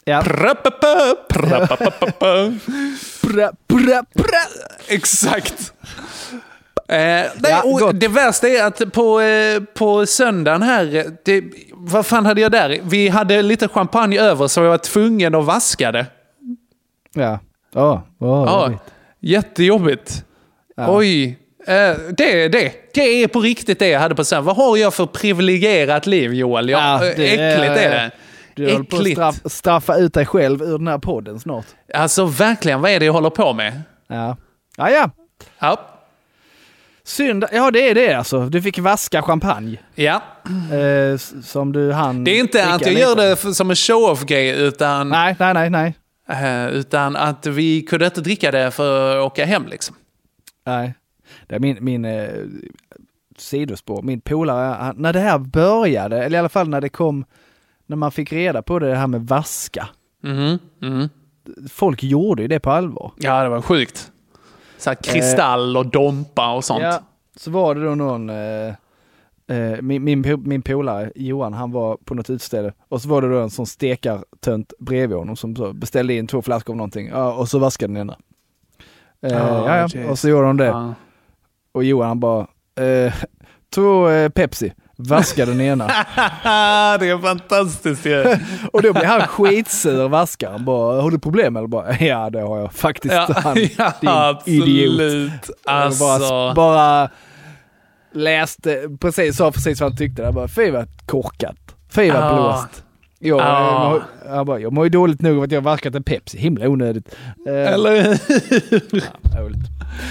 Ja. Prö, prö, prö, prö, prö, prö, prö. Prä, prä. Exakt. Eh, nej, Ja, det värsta är att på, eh, på söndagen här, det, vad fan hade jag där? Vi hade lite champagne över så jag var tvungen att vaska det. Ja. Ja, ja, Ja, jobbigt. jättejobbigt. Ja. Oj. Eh, det är det. Det är på riktigt det jag hade på söndagen. Vad har jag för privilegierat liv Joel? Jag, Ja, eh, det äckligt är det. Du håller på att Äckligt. straff, straffa ut dig själv ur den här podden snart. Alltså verkligen, vad är det jag håller på med? Ja. Ja, ja. Ja. Synd. Ja, det är det alltså. Du fick vaska champagne. ja. Eh, som du hann Det är inte att jag gör lite. det för, som en show-off-grej, utan, Nej, nej, nej, nej. Eh, utan att vi kunde inte dricka det för att åka hem. Liksom. nej. Det är min, min eh, sidospår. Min polare, när det här började, eller i alla fall när det kom, när man fick reda på det här med vaska. Mhm, mhm. Folk gjorde ju det på allvar. Ja, det var sjukt. Så här, kristall och dompa och sånt. Ja, så var det då någon, eh, eh, min, min, min polare Johan, han var på något utställe och så var det då en sån stekartönt bredvid honom som beställde in två flaskor av någonting och så vaskade den ena. Eh, ja, ja, och så gjorde de det. Ja. Och Johan han bara, eh, två eh, Pepsi, vaska den ena. (laughs) det är fantastiskt ju. (laughs) och då blev han skitsur, vaskaren. Bara, har du problem eller? Bara, ja det har jag faktiskt. Ja, Han, (laughs) ja, din idiot. absolut. Och Alltså. Bara, bara läste, precis, sa precis vad han tyckte. Jag bara, fy vad korkat. Fy vad Ja. blåst. Jag, Ja. jag, jag, bara, jag mår ju dåligt nog av att jag har varskat en Pepsi. Himla onödigt. Eh, Eller hur? roligt.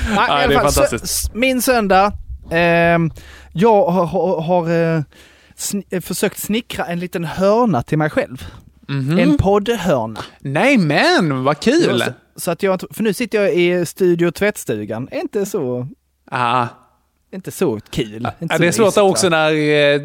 Nej, Ja, i alla det är fall, fantastiskt. s- min söndag. ehm, jag har, har, har eh, sn- eh, försökt snickra en liten hörna till mig själv. Mhm. En poddhörna. Nej men, vad kul! Så, så att jag, för nu sitter jag i studio tvättstugan. Inte så, Ah. Inte så kul. Inte Ja, det är svårt också när,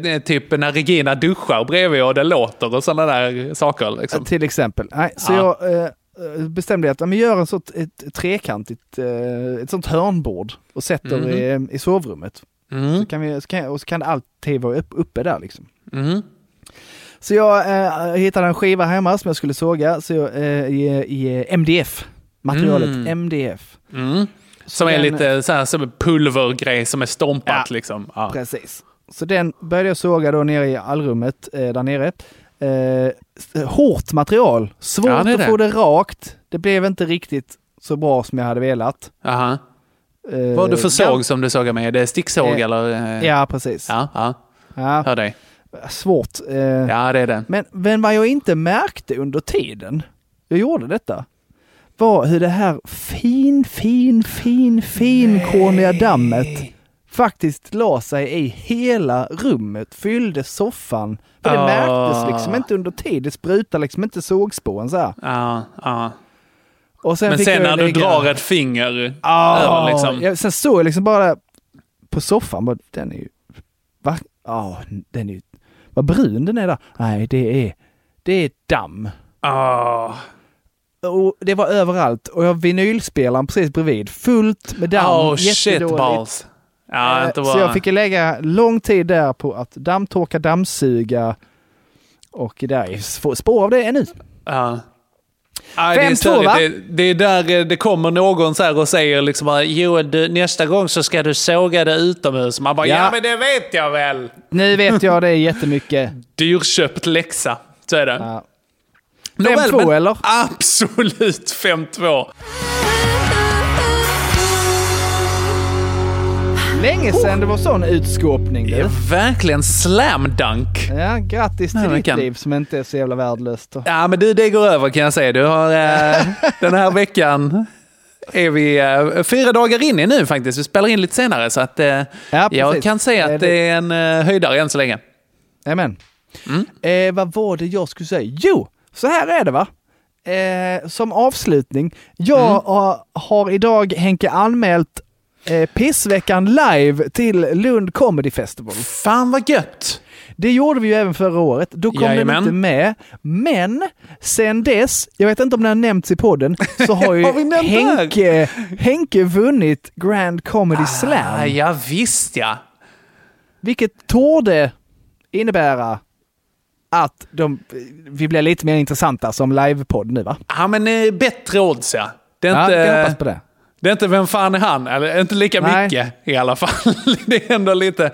eh, typ, när Regina duschar bredvid och det låter och sådana där saker. Liksom. Till exempel. Nej, så Ja. jag eh, bestämde att ja, men gör en sånt, ett trekantigt, eh, ett sånt hörnbord och sätter Mhm. i, i sovrummet. Mm. Så kan vi, så kan, och så kan alltid vara upp, uppe där liksom. Mm. Så jag eh, hittade en skiva hemma som jag skulle såga så jag, i, i MDF. Materialet Mm. MDF. Mm. Som är den- lite så här, som pulvergrej som är stompat Ja, liksom. Ja. Precis. Så den började jag såga då nere i allrummet eh, där nere. Eh, hårt material, svårt Ja, det är att det. få det rakt. Det blev inte riktigt så bra som jag hade velat. Aha. Eh, Vad du för såg som du sågar med? Är det sticksåg Eh, eller? eh? Ja, precis. Ja, ja. Ja, Hör dig. svårt. Eh, Ja, det är det. Men, men vad jag inte märkte under tiden jag gjorde detta var hur det här fin, fin, fin, finkorniga dammet faktiskt la sig i hela rummet, fyllde soffan. För det Ah. märktes liksom inte under tid, det sprutade liksom inte sågspån så här. Ja, ja. Och sen Men sen när du lägga- drar ett finger Ah, över liksom. jag, sen såg jag liksom bara på soffan, bara, den är ju, va? Ja, den är ju, vad brun den är där. Nej, det är, det är damm. Ah. Och det var överallt och jag har vinylspelaren precis bredvid. Fullt med damm. Oh shit jättedåligt. balls. Ja, Eh, inte Så bara... jag fick lägga lång tid där på att dammtorka, dammsuga och det är sp- spår av det ännu. Ja. Ja, det, är Fem, två, det, det är där eh, det kommer någon så här och säger liksom bara, Joel, du, nästa gång så ska du såga det utomhus. Man bara, ja, Ja. men det vet jag väl. Nu vet jag det jättemycket. Dyrköpt läxa. Så är det. Ja. Nåväl, 5-2 men- eller? Absolut 5-2. Länge sedan det var sån utskåpning. Det är Du. verkligen slam dunk. Ja, grattis till Ja, ditt veckan. liv som inte är så jävla värdelöst. Ja, men du, det går över kan jag säga. Du har, eh, (laughs) den här veckan är vi eh, fyra dagar in i nu faktiskt. Vi spelar in lite senare, så att, eh, Ja, jag kan säga att det är en eh, höjdare än så länge. Jajamän. Mm. Eh, vad var det jag skulle säga? Jo, så här är det va. Eh, som avslutning. Jag Mm. har, idag Henke anmält eh, Pissveckan live till Lund Comedy Festival. Fan vad gött! Det gjorde vi ju även förra året. Då kom Jajamän. den inte med. Men sen dess, jag vet inte om den har nämnts i podden, så har (laughs) ju Har det? Henke, Henke vunnit Grand Comedy Slam. Ah, ja, visst ja. Vilket torde innebära att de, vi blir lite mer intressanta som livepodd nu va? Ja, men eh, bättre odds ja. Det är, Ja, inte, kan hoppas på det. det är inte vem fan är han, eller inte lika Nej. mycket i alla fall. (laughs) det är ändå lite...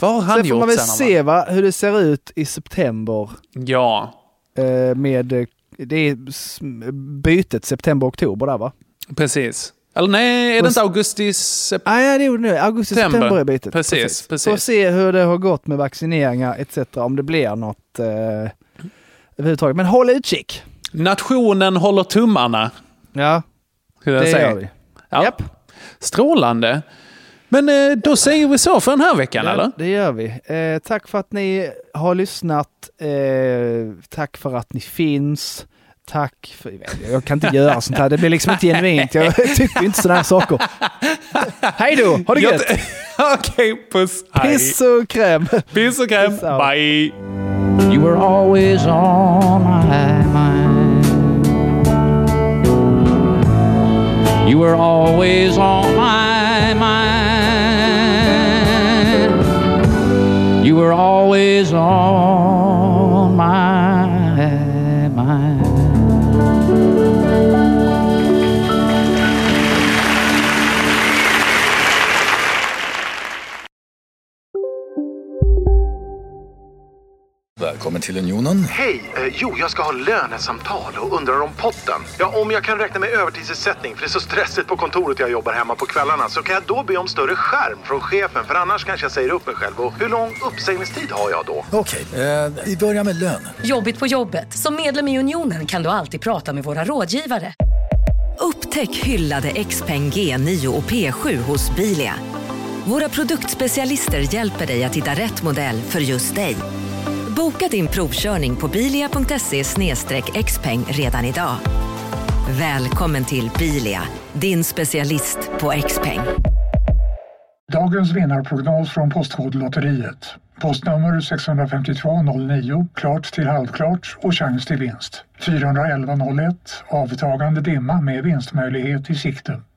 Vad har han Sen får gjort man väl sen? se va, hur det ser ut i september Ja, eh, med, eh, det är bytet september-oktober där va? precis. Eller nej, är det inte augusti, september? Ah, ja, det det nu. Augusti, September. september är bytet. Precis, precis. Får se hur det har gått med vaccineringar etc. Om det blir något eh, överhuvudtaget. Men håll utkik! Nationen håller tummarna. Ja, det säga. gör vi. Ja. Japp. Strålande. Men eh, då säger vi så för den här veckan, eller? Ja, det gör vi. Eh, tack för att ni har lyssnat. Eh, tack för att ni finns. Tack för... Jag kan inte göra sånt här. Det blir liksom inte genuint. Jag tycker inte sådana här saker. Hej då! Ha det gött! (laughs) Okej, puss. Hej. Piss och kräm! Piss och kräm. Piss. Bye! You were always on my mind. You were always on my mind. You were always on my mind. Välkommen till Unionen. Hej! Eh, jo, jag ska ha lönesamtal och undrar om potten. Ja, om jag kan räkna med övertidsersättning för det är så stressigt på kontoret jag jobbar hemma på kvällarna så kan jag då be om större skärm från chefen för annars kanske jag säger upp mig själv. Och hur lång uppsägningstid har jag då? Okej, eh, vi börjar med lön. Jobbigt på jobbet. Som medlem i Unionen kan du alltid prata med våra rådgivare. Upptäck hyllade XPeng G9 och P7 hos Bilia. Våra produktspecialister hjälper dig att hitta rätt modell för just dig. Boka din provkörning på bilia.se xpeng redan idag. Välkommen till Bilia, din specialist på XPeng. Dagens vinnarprognos från Postkodlotteriet. Postnummer 65209, klart till halvklart och chans till vinst. 41101, avtagande dimma med vinstmöjlighet i sikte.